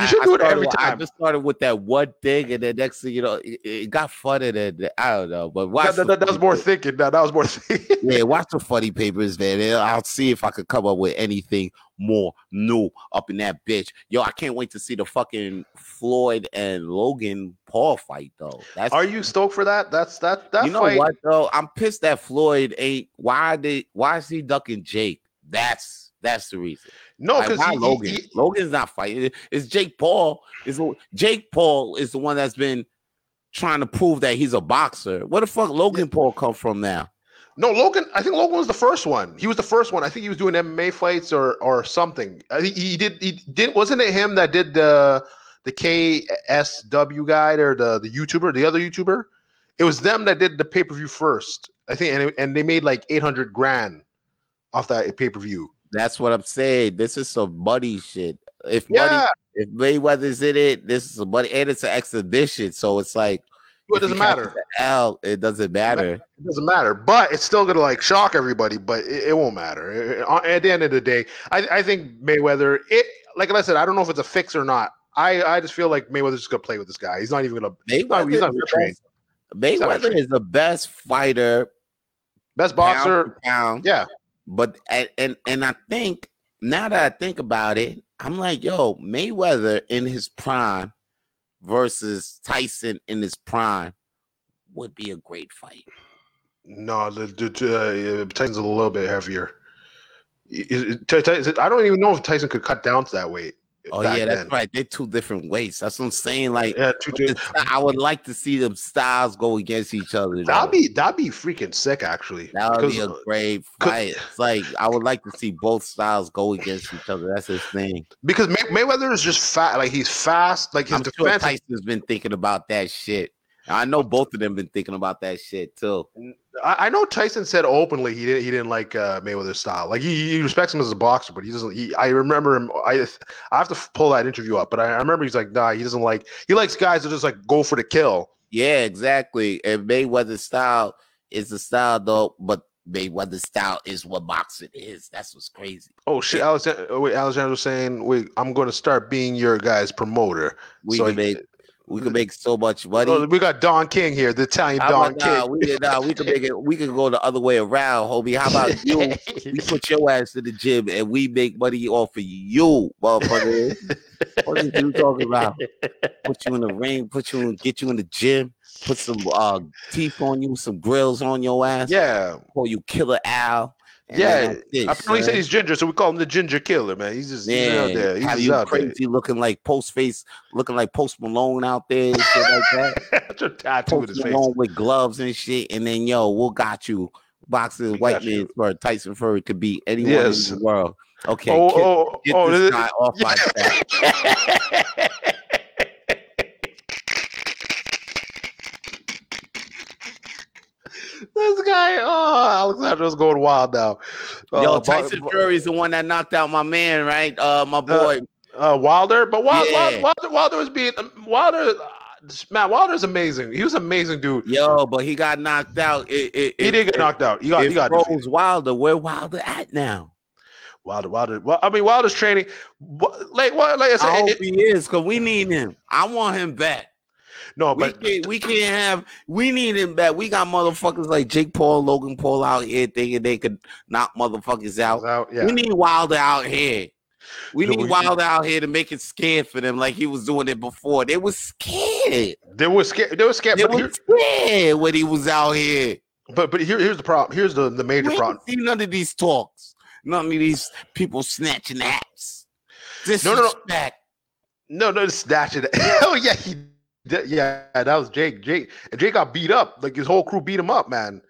you should do it started every with- I just started with that one thing, and then next thing you know, it, it got funny. And I don't know, but watch That, that, that, was more thinking. That, that was more (laughs) thinking. Yeah, watch the funny papers, man. I'll see if I could come up with anything more new up in that bitch. Yo, I can't wait to see the fucking Floyd and Logan Paul fight, though. That's Are you stoked for that? That's that. That you know fight. what though? I'm pissed that Floyd ain't. Why did? Why is he ducking Jake? That's that's the reason. No, Like, because why Logan. Logan's not fighting. It's Jake Paul. Is Jake Paul is the one that's been trying to prove that he's a boxer. Where the fuck Logan Paul come from now? No, Logan. I think Logan was the first one. He was the first one. I think he was doing MMA fights or or something. I think he did. He did. Wasn't it him that did the the KSI guide or the the YouTuber, the other YouTuber? It was them that did the pay per view first. I think, and it- and they made like eight hundred grand off that pay per view. That's what I'm saying. This is some money shit. If money, Yeah, if Mayweather's in it, this is a money, and it's an exhibition. So it's like it doesn't matter. L, it doesn't matter. It doesn't matter, but it's still gonna like shock everybody. But it, it won't matter. At the end of the day, I, I think Mayweather. It like I said, I don't know if it's a fix or not. I, I just feel like Mayweather's just gonna play with this guy. He's not even gonna. Mayweather, he's not is the trained. best, Mayweather is the best fighter, Best boxer. for pound. Yeah. But and, and and I think now that I think about it, I'm like, yo, Mayweather in his prime versus Tyson in his prime would be a great fight. No, the, the uh, Tyson's a little bit heavier. Ty- Ty- I don't even know if Tyson could cut down to that weight. Oh back yeah, that's then. right. They're two different weights. That's what I'm saying. Like, Yeah, two, two. it's- I would like to see them styles go against each other. That'd be that'd be freaking sick, actually. That would be a uh, great fight. It's like I would like to see both styles go against each other. That's his thing. because May- Mayweather is just fat. Like he's fast. Like his I'm sure defense. Tyson's been thinking about that shit. I know both of them been thinking about that shit too. I, I know Tyson said openly he didn't he didn't like uh, Mayweather's style. Like he, he respects him as a boxer, but he doesn't. He I remember him. I I have to pull that interview up, but I, I remember he's like, nah, he doesn't like. He likes guys that just like go for the kill. Yeah, exactly. And Mayweather's style is the style though, but Mayweather's style is what boxing is. That's what's crazy. Oh shit, Alexander. Wait, Alexander's saying, wait, I'm going to start being your guy's promoter. We So make we can make so much money. Oh, we got Don King here, the Italian How Don about nah, King. we can nah, we can make it we can go the other way around, homie. How about (laughs) you? We put your ass in the gym and we make money off of you, motherfucker. what are you talking about? Put you in the ring, put you in, get you in the gym, put some uh teeth on you, some grills on your ass, yeah, call you Killer Al. Yeah, it, apparently said he's ginger, so we call him the Ginger Killer, man. He's just he's Yeah, out there. He's just you out there. crazy looking like post face, looking like Post Malone out there and shit like that. (laughs) A tattoo with Post his face. Malone with gloves and shit, and then yo, we'll got you. Boxing We white man's for Tyson Fury could beat anyone Yes. in the world. Okay, oh, get, oh, get oh, this this- guy off my (laughs) back. (laughs) this guy, oh, Alexander's going wild now. Yo, Uh, Tyson but- Fury's the one that knocked out my man, right? Uh, my boy. uh, Wilder, but Wilder, Yeah. Wilder, Wilder was being Wilder. uh, Man, Wilder's amazing. He was an amazing dude. Yo, but he got knocked out. It, it, He it- did get knocked out. He got, he got froze Wilder. Where Wilder at now? Wilder, Wilder. Well, I mean, Wilder's training. Like, what? Like I I hope it- he is, cause we need him. I want him back. No, We but can't, we can't have. We need him back. We got motherfuckers like Jake Paul, Logan Paul out here thinking they could knock motherfuckers out. out, yeah. We need Wilder out here. We need Wilder out here to make it scared for them, like he was doing it before. They was scared. They were scared. They were scared. They was scared when he was out here. but but here, here's the problem. Here's the the major We problem. seen none of these talks. None of these people snatching hats. No, no, no. No, no, snatch it. (laughs) oh yeah, he. Yeah, that was Jake. Jake. and Jake got beat up. Like his whole crew beat him up, man.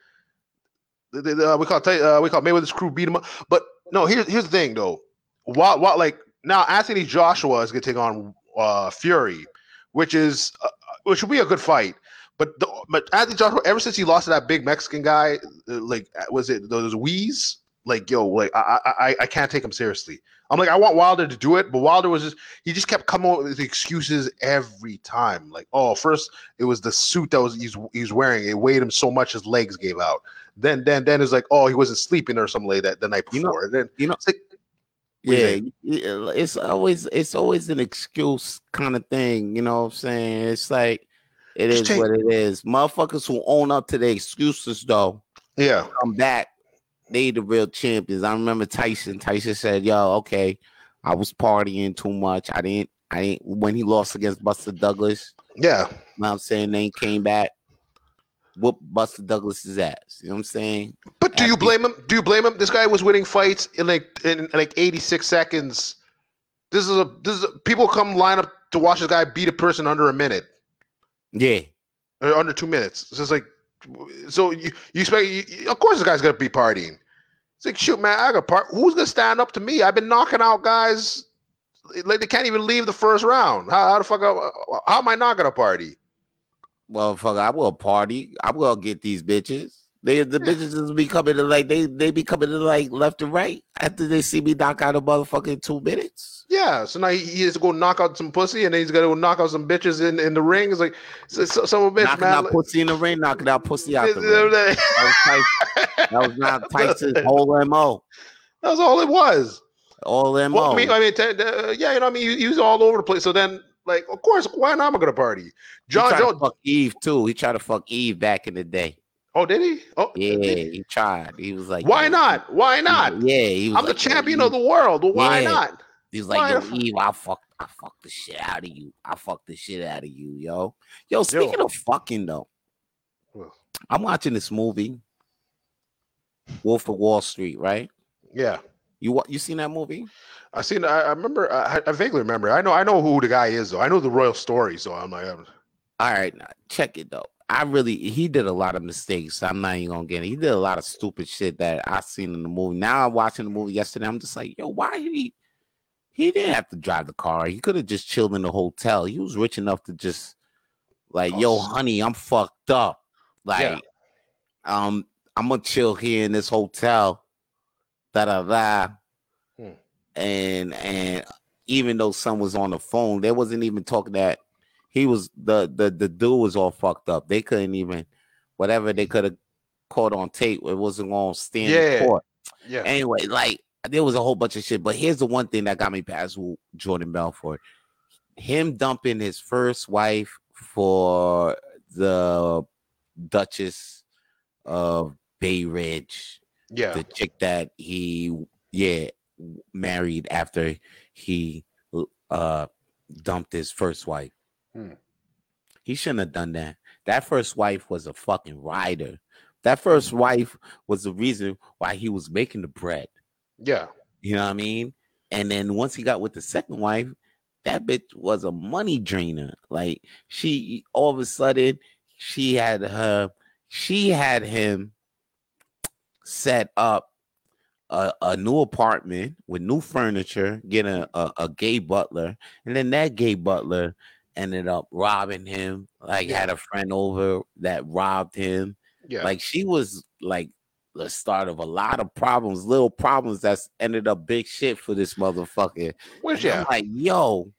Uh, we call uh, we call Mayweather's crew beat him up. But no, here's here's the thing though. What what like now Anthony Joshua is gonna take on uh Fury, which is uh, which will be a good fight. But the, but Anthony Joshua, ever since he lost to that big Mexican guy, uh, like was it those Ruiz? Like yo, like I I- I can't take him seriously. I'm like I want Wilder to do it, but Wilder was just he just kept coming up with excuses every time. Like oh, first it was the suit that was he's he's wearing. It weighed him so much his legs gave out. Then then then it's like oh he wasn't sleeping or something like that the night You know- before. and then you know- it's like, Yeah, yeah, uh, it's always it's always an excuse kind of thing. You know what I'm saying? It's like it is what it is. Motherfuckers who own up to their excuses though yeah come back. They the real champions. I remember Tyson. Tyson said, "Yo, okay, I was partying too much. I didn't. I didn't when he lost against Buster Douglas. yeah You know what I'm saying? Then he came back, whoop Buster Douglas's ass. You know what I'm saying? But do you blame him? Do you blame him? This guy was winning fights in like in like 86 seconds. This is a this is a, people come line up to watch this guy beat a person under a minute Yeah. or under two minutes. It's just like so you you expect you, of course this guy's gonna be partying. It's like shoot man, I got part. Who's gonna stand up to me? I've been knocking out guys like they can't even leave the first round. How, how the fuck? I- How am I not gonna party? Well, fuck, I will party. I will get these bitches. They the (laughs) bitches be coming to like they they be coming to like left and right after they see me knock out a motherfucking two minutes. Yeah, so now he, he has to go knock out some pussy, and then he's gonna go knock out some bitches in, in the ring. It's like so, so, some bitch, knocking man. out like- pussy in the ring, knocking out pussy out the ring. (laughs) that was, Tyson, that was not (laughs) Tyson's whole mo. That was all it was. All mo. Well, I mean, I mean, t- uh, yeah, you know, what I mean, he, he was all over the place. So then, like, of course, why not? I'm gonna party? he John to Jones. fuck Eve too. He tried to fuck Eve back in the day. Oh, did he? Oh, Yeah, he? he tried. He was like, Why yo, not? Why not? Yeah, he was I'm the like, yo, champion of the world. Well, why Yeah. not? He was like, yo, the Eve, I fuck, I fuck the shit out of you. I fuck the shit out of you, yo. Yo, speaking of fucking though, I'm watching this movie, Wolf of Wall Street, right? Yeah, You you seen that movie? I seen. I, I remember. I, I vaguely remember. I know. I know who the guy is, though. I know the royal story. So I'm like, I'm- All right, now check it though. I really he did a lot of mistakes. I'm not even gonna get it. He did a lot of stupid shit that I seen in the movie. Now I'm watching the movie yesterday. I'm just like, yo, why he? He didn't have to drive the car. He could have just chilled in the hotel. He was rich enough to just like, Oh, yo, honey, I'm fucked up. Like, Yeah. um, I'm gonna chill here in this hotel. Da da da. Hmm. And and even though son was on the phone, they wasn't even talking that he was the the the dude was all fucked up. They couldn't even whatever they could have caught on tape. It wasn't on stand in Yeah. court. yeah. Anyway, like there was a whole bunch of shit. But here's the one thing that got me past Jordan Belfort. Him dumping his first wife for the Duchess of Bay Ridge, yeah. the chick that he yeah married after he uh dumped his first wife. Hmm. He shouldn't have done that. That first wife was a fucking rider. That first wife was the reason why he was making the bread. Yeah. You know what I mean? And then once he got with the second wife, that bitch was a money drainer. Like she all of a sudden she had her she had him set up a, a new apartment with new furniture, get a, a, a gay butler, and then that gay butler ended up robbing him. Like Yeah. had a friend over that robbed him. Yeah. Like she was like the start of a lot of problems, little problems that's ended up big shit for this motherfucker. Which And I'm like, yo,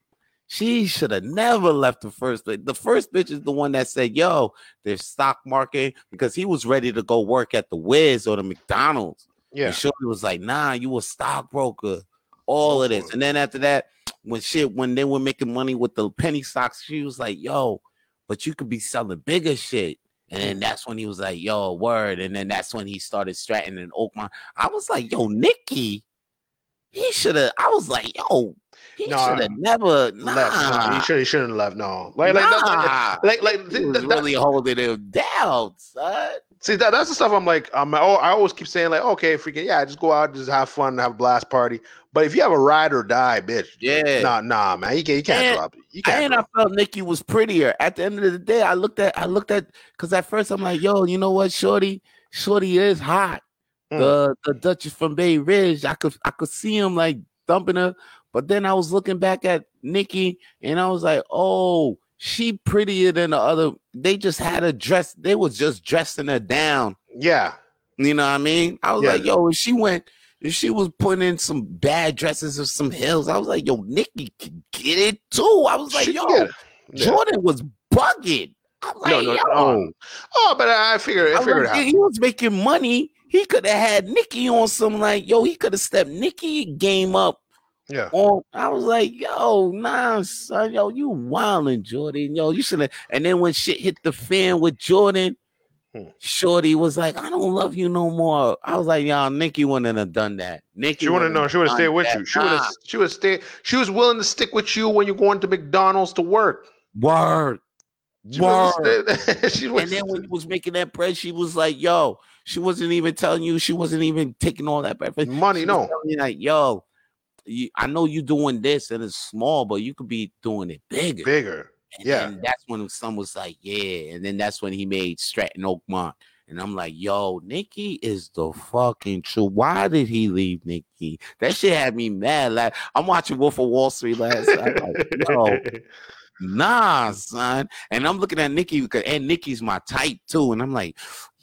she should have never left the first bitch. The first bitch is the one that said, yo, there's stock market because he was ready to go work at the Wiz or the McDonald's. Yeah. And Shorty was like, nah, you a stockbroker. All of this. And then after that, when shit, when they were making money with the penny stocks, she was like, yo, but you could be selling bigger shit. And then that's when he was like, yo, word. And then that's when he started Stratton Oakmont. I was like, yo, Nikki, he should have. I was like, yo, he No, should have never. Nah, Left. He should. He shouldn't have left. No. Like. Like. nah. like. Like. He th- was th- that- really holding him down, son. See that that's the stuff I'm like I'm oh, I always keep saying like okay freaking yeah just go out just have fun have a blast party but if you have a ride or die bitch Yeah. nah nah man you can't you can't And- drop it you can't And I felt Nikki was prettier. At the end of the day, I looked at I looked at because at first I'm like, yo, you know what, Shorty, Shorty is hot. Mm. The the Duchess from Bay Ridge, I could I could see him like thumping her, but then I was looking back at Nikki and I was like, oh, she prettier than the other. They just had her dress. They was just dressing her down. yeah You know what I mean? I was Yeah. like, yo, if she went, if she was putting in some bad dresses or some heels, I was like, yo, Nikki can get it too. I was like, She yo. Yeah. Jordan was bugging. I was like, no no yo. no oh but I figured I I was figured it out he was making money. He could have had Nikki on some like, yo, he could have stepped Nikki game up yeah on. I was like, yo, nah, son, yo, you wildin', Jordan. Yo, you should have. And then when shit hit the fan with Jordan, Hmm. Shorty was like, I don't love you no more. I was like, y'all, Nikki wouldn't have done that. Nikki she wouldn't know she would have stayed with that. you she would have she would stay she was willing to stick with you when you're going to McDonald's to work Word. she Word. (laughs) she And then when you was making that bread, she was like, yo, she wasn't even telling you, she wasn't even taking all that bread. money She no like, yo, you, I know you're doing this and it's small, but you could be doing it bigger. bigger And yeah. that's when some was like, yeah. And then that's when he made Stratton Oakmont. And I'm like, yo, Nikki is the fucking truth. Why did he leave Nikki? That shit had me mad. Like I'm watching Wolf of Wall Street last night. Like, yo, (laughs) nah, son. And I'm looking at Nikki because and Nikki's my type too. And I'm like,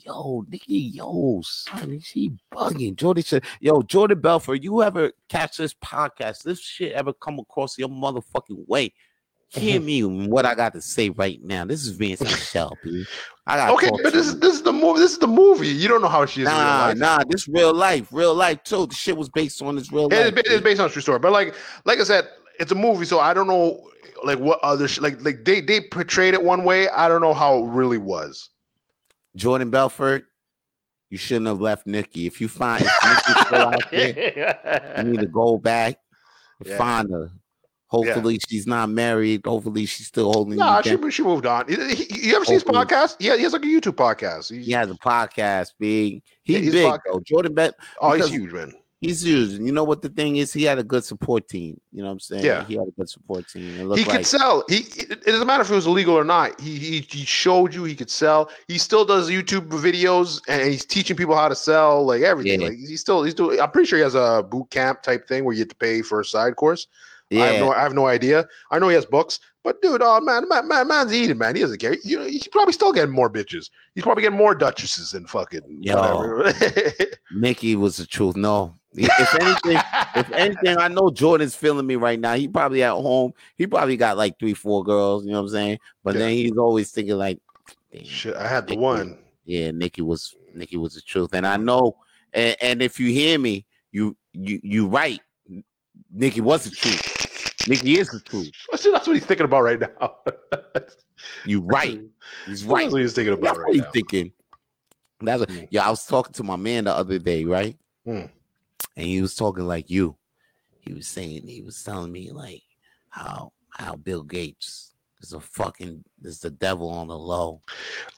yo, Nikki, yo, son, is she bugging? Jordan said, yo, Jordan Belfort, you ever catch this podcast? This shit ever come across your motherfucking way? Hear (laughs) me what I got to say right now. This is Vince (laughs) B. I got okay but this is this is the movie this is the movie you don't know how she is in real Nah, life. nah, this real life, real life too. The shit was based on this real It is, life. it's based on a true story, but like, like I said, it's a movie, so I don't know, like what other sh- like like they they portrayed it one way. I don't know how it really was. Jordan Belfort, you shouldn't have left Nikki. If you find if Nikki's still out (laughs) there, you need to go back and Yeah. find her. Hopefully she's not married. Hopefully she's still holding Nah, you she down. she moved on. He- You ever see his podcast? Yeah, he has like a YouTube podcast. He's, He has a podcast, big. Yeah, He's he's big podcast- though. Jordan Bet oh, he's huge, man. He's. And you know what the thing is? He had a good support team. You know what I'm saying? Yeah. He had a good support team. It He looked could like sell. He it, doesn't matter if it was illegal or not. He, he he showed you he could sell. He still does YouTube videos and he's teaching people how to sell, like everything. Yeah. Like he's still he's doing. I'm pretty sure he has a boot camp type thing where you have to pay for a side course. I have yeah. no I have no idea. I know he has books, but dude, oh man, man, man man's eating, man. He doesn't care. You know, he's probably still getting more bitches. He's probably getting more duchesses than fucking Yo. whatever. (laughs) Nikki was the truth. No. If anything, if (laughs) anything, I know Jordan's feeling me right now. He probably at home. He probably got like three, four girls. You know what I'm saying? But Yeah. then he's always thinking like, "Damn, Shit, I had the Nikki. one. yeah, Nikki was Nikki was the truth. And I know, and, and if you hear me, you you you right. Nikki was the truth. Nikki is the truth. That's that's what he's thinking about right now. (laughs) You right. He's That's right. what he's thinking That's about what right he's now. thinking. That's what, Mm. yeah. I was talking to my man the other day, right? Mm. And he was talking like you. He was saying he was telling me like how how Bill Gates is a fucking is the devil on the low.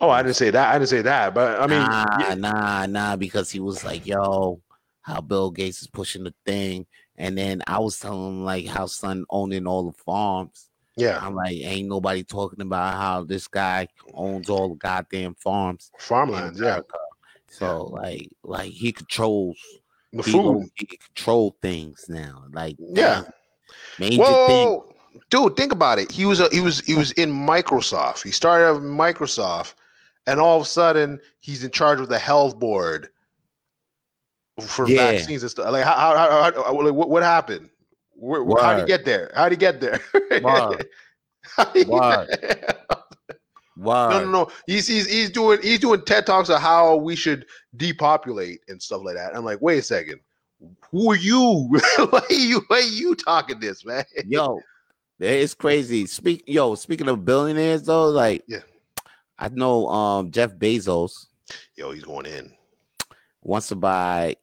Oh, I didn't say that. I didn't say that. But I mean, nah, yeah, nah, nah, because he was like, yo, how Bill Gates is pushing the thing. And then I was telling him like how son owning all the farms. yeah, I'm like, ain't nobody talking about how this guy owns all the goddamn farms. farmlands. Yeah. So like like he controls The he, food. he control things now. Like Yeah. major thing. Whoa, dude, think about it. He was a, he was he was in Microsoft. He started Microsoft, and all of a sudden he's in charge of the health board for Yeah. vaccines and stuff. Like how, how, how, like, what, what happened? Where, how did he get there? How did he get there? Word. (laughs) How did he Word. Word. No, no, no. He's, he's he's doing he's doing TED talks of how we should depopulate and stuff like that. I'm like, wait a second. Who are you? (laughs) why are you why are you talking this, man? Yo, it's crazy. Speak, yo, speaking of billionaires though, like, Yeah. I know um Jeff Bezos Yo, he's going in. wants to buy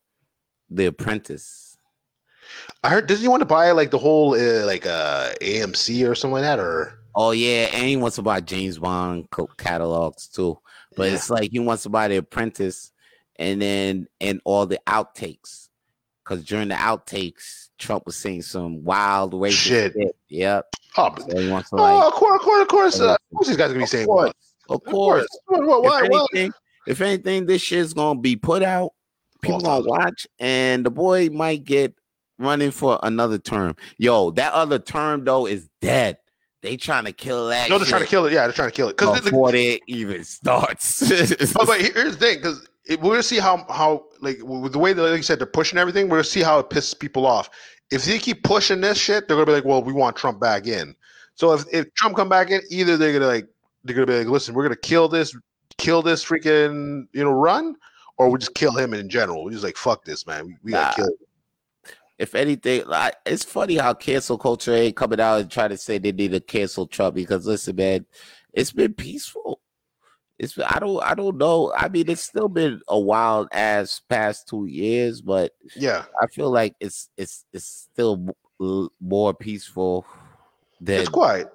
The Apprentice. I heard. Doesn't he want to buy like the whole uh, like uh AMC or something like that? Or Oh yeah, and he wants to buy James Bond catalogs too. But Yeah. it's like he wants to buy The Apprentice, and then and all the outtakes, because during the outtakes, Trump was saying some wild racist Shit. shit. Yep. oh, So he wants to oh, of course, of course, of course. Uh, of course, these guys are gonna be saying. course, of course. What, what, why, if anything, if anything, this shit's gonna be put out. People gonna watch, and the boy might get running for another term. Yo, that other term though is dead. They trying to kill that. No, they're trying to kill it. Yeah, they're trying to kill it. Because before it (laughs) even starts. Oh, but here's the thing, because we're gonna see how how like with the way that like you said they're pushing everything. We're gonna see how it pisses people off. If they keep pushing this shit, they're gonna be like, "Well, we want Trump back in." So if, if Trump come back in, either they're gonna like they're gonna be like, "Listen, we're gonna kill this, kill this freaking you know run," or we just kill him in general. We just like fuck this man. We, we gotta kill. Him. if anything, like it's funny how cancel culture ain't coming out and trying to say they need to cancel Trump because listen, man, it's been peaceful. It's been, I don't I don't know. I mean, it's still been a wild ass past two years, but Yeah, I feel like it's it's it's still more peaceful than it's quiet.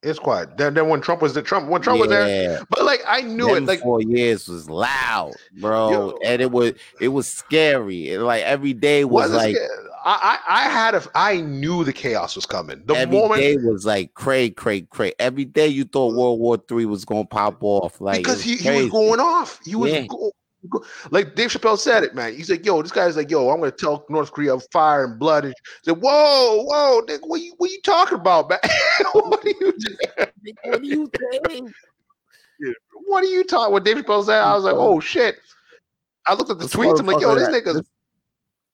It's quiet. Then then when Trump was the Trump when Trump was there, but like I knew it. Like four years was loud, bro, Yo. and it was it was scary. And like every day was was like I, I I had a I knew the chaos was coming. The every moment day was like cray, cray, cray. Every day you thought World War Three was gonna pop off, like because he, he was going off. He was Yeah. go- like Dave Chappelle said it, man. He's like, "Yo, this guy's like, yo, I'm gonna tell North Korea of fire and blood." And he said, "Whoa, whoa, nigga, what you what you talking about, man? (laughs) what are you (laughs) What do you think? what are you talking?" What Dave Chappelle said, I was like, "Oh shit." I looked at the This tweets. I'm like, "Yo, this motherfucker- nigga's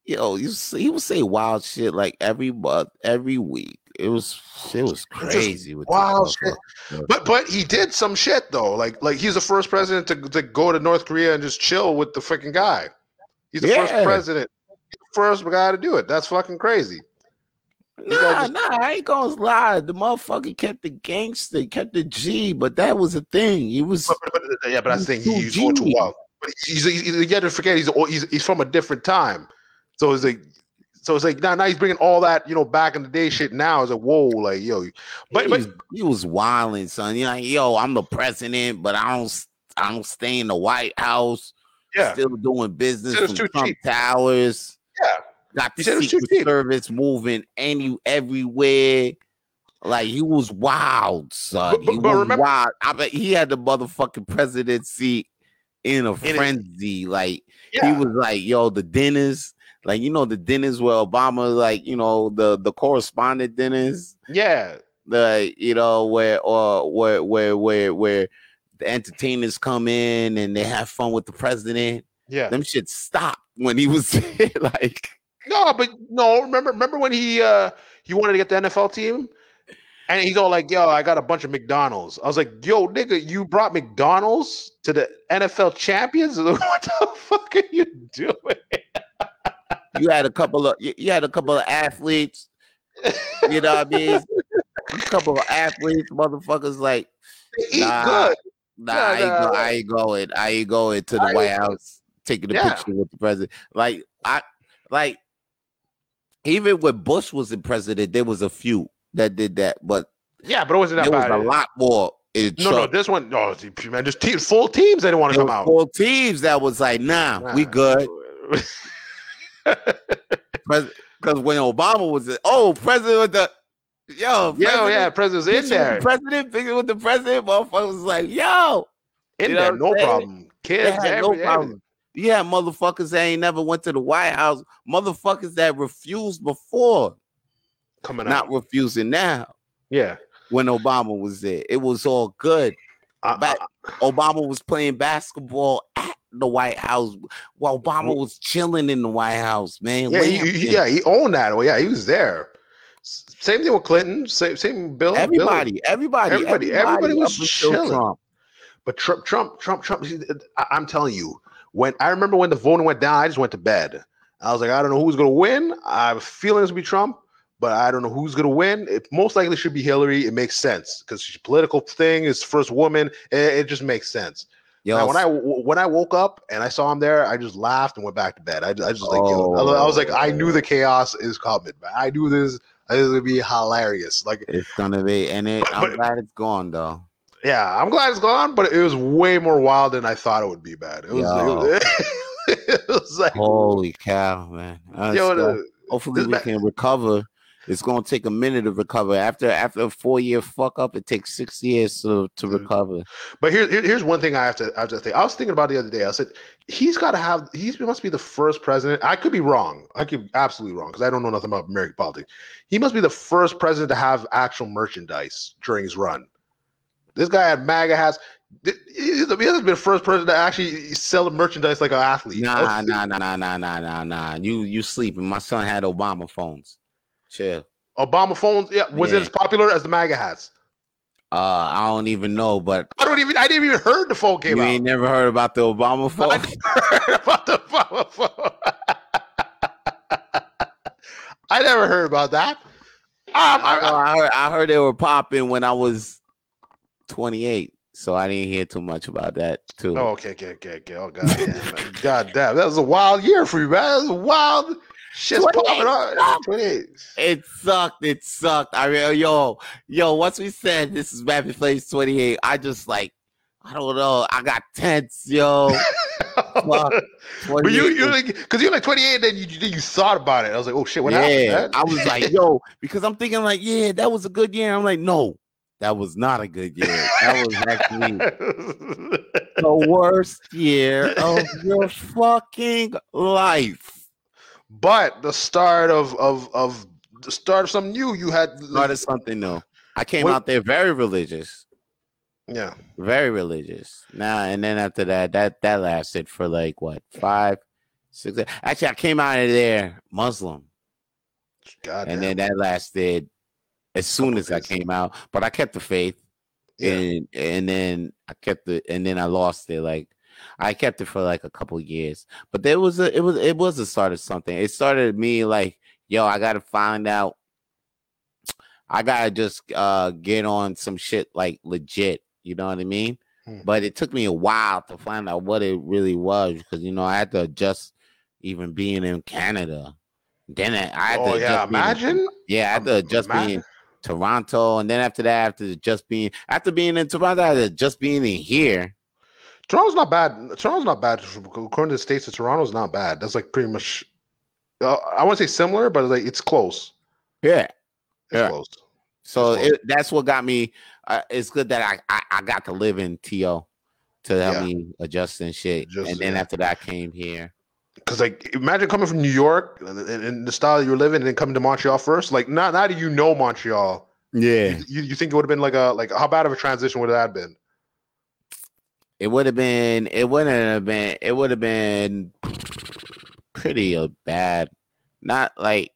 this- Yo, you see, he would say wild shit like every month, every week. It was it was crazy with wild shit. But but he did some shit though. Like like he's the first president to, to go to North Korea and just chill with the freaking guy. He's the first president, first guy to do it. That's fucking crazy. You Nah, just- nah, I ain't gonna lie. The motherfucker kept the gangster, kept the G, but that was a thing. He was But, but, but- yeah, but that's the thing. Too He's going too wild. But he's, he's, you got to forget he's, he's he's from a different time. So it's like so it's like now now he's bringing all that you know back in the day shit. Now it's like whoa, like yo, but he but was, he was wilding, son. You like, yo, I'm the president, but I don't I don't stay in the White House. yeah, Still doing business from Trump cheap. Towers. yeah. Got the said it was too Secret. Service moving any everywhere. Like he was wild, son. But- but- he but was remember- wild. I bet he had the motherfucking presidency in a it- frenzy. Like Yeah. he was like, yo, the dinners, like you know, the dinners where Obama, like you know, the the correspondent dinners, yeah, the you know where or where where where where the entertainers come in and they have fun with the president. yeah. Them shit stopped when he was (laughs) like No, but no. Remember, remember when he uh he wanted to get the NFL team, and he's all like, "Yo, I got a bunch of McDonald's." I was like, "Yo, nigga, you brought McDonald's to the NFL champions? (laughs) what the fuck are you doing?" You had a couple of you, had a couple of athletes, you know what I mean? a couple of athletes, motherfuckers like, They Nah. good. nah, Yeah, I, ain't go. I ain't going, I ain't going to the I White House taking a Yeah. picture with the president. Like I like even when Bush was the president, there was a few that did that, but Yeah, but it wasn't that there was a lot more No, no, this one, no, man, just full teams. They didn't want to come out. Full teams that was like, nah, we good. (laughs) Because when Obama was, the- oh, president with the, yo, Yo, president- yeah, president's in there, president, picture with the president, motherfuckers was like, yo, in you know there, no problem. Kids, had no problem. Yeah, motherfuckers that ain't never went to the White House, motherfuckers that refused before, Coming not out. refusing now. Yeah. When Obama was there, it was all good. But Obama was playing basketball at the White House while Obama was chilling in the White House, man. yeah, he, he- yeah, he owned that. Well, yeah, he was there. Same thing with Clinton. Same, same Bill. Bill. everybody, everybody, Everybody- everybody was chilling. Trump. But Trump, Trump, Trump, Trump. I, I'm telling you, when I remember when the voting went down, I just went to bed. I was like, I don't know who's gonna win. I have a feeling it's gonna be Trump, but I don't know who's gonna win. It most likely should be Hillary. It makes sense because she's a political thing. Is first woman. It, it just makes sense. Yo, Now, when I when I woke up and I saw him there, I just laughed and went back to bed. I, I just like yo, I was- like, I knew the oh. chaos is coming, man. I knew this. This is gonna be hilarious. Like, it's gonna be, and it, But- I'm but- glad it's gone though. yeah, I'm glad it's gone, but it was way more wild than I thought it would be. Bad. It was. Yo. It was, (laughs) it was like, Holy cow, man! Yo, hopefully we ba- can recover. It's gonna take a minute to recover. After after a four year fuck up, it takes six years to, to Mhm. recover. But here, here- here's one thing I have to, I have to think. I was thinking about the other day. I said he's got to have. He must be the first president. I could be wrong. I could be absolutely wrong because I don't know nothing about American politics. He must be the first president to have actual merchandise during his run. This guy had MAGA hats. He's the, he hasn't been the first person to actually sell merchandise like an athlete. Nah, nah, nah, nah, nah, nah, nah, nah. You you sleeping? My son had Obama phones. Chill. Obama phones. Yeah, was it as popular as the MAGA hats? Uh, I don't even know, but I don't even. I didn't even heard the phone came you out. ain't never heard about the Obama (laughs) I phone. never heard about the Obama phone. (laughs) I never heard about that. Um, I, I, I, I heard I heard they were popping when I was 28, so I didn't hear too much about that too. oh, okay, okay, okay, okay. Oh, god damn, god damn, that was a wild year for you, man. That was a wild shit's 28, popping on. Twenty-eight. It sucked. It sucked. I mean, yo, yo. Once we said this is Rappy Flames 28, I just like, I don't know. I got tense, yo. (laughs) but you, you like, because you're like 28, then you, you thought about it. I was like, oh shit, what yeah, happened? I was like, yo, because I'm thinking like, yeah, that was a good year. I'm like, no, that was not a good year. That was actually (laughs) the worst year of your fucking life. But the start of of of the start of something new. You had Started something new. I came out there very religious. yeah. very religious. Now and then after that, that that lasted for like what five, six. Actually, I came out of there Muslim, God and damn. then that lasted as soon as I came out. But I kept the faith, yeah. and and then I kept it, and then I lost it. Like I kept it for like a couple years. But there was a it was it was a start of something. It started me like, yo, I gotta find out. I gotta just uh get on some shit like legit. You know what I mean? Hmm. But it took me a while to find out what it really was because you know I had to adjust even being in Canada. Then I, I had Oh to yeah, being in- imagine. yeah, I had to adjust Ima- being Toronto, and then after that, after just being after being in Toronto, I had to just being in here. Toronto's not bad. Toronto's not bad. According to the states, of Toronto's not bad. That's like pretty much. Uh, I want to say similar, but like it's close. Yeah. It's Yeah. close. So That's it, that's what got me. Uh, it's good that I, I I got to live in TO to help Yeah. me adjust and shit. Just- and then yeah. after that, I came here. Because like, imagine coming from New York and, and, the style you're living, and then coming to Montreal first. Like, not now do you know Montreal? Yeah, You, you think it would have been like a like how bad of a transition would that have been? It would have been. It wouldn't have been. It would have been pretty bad. Not like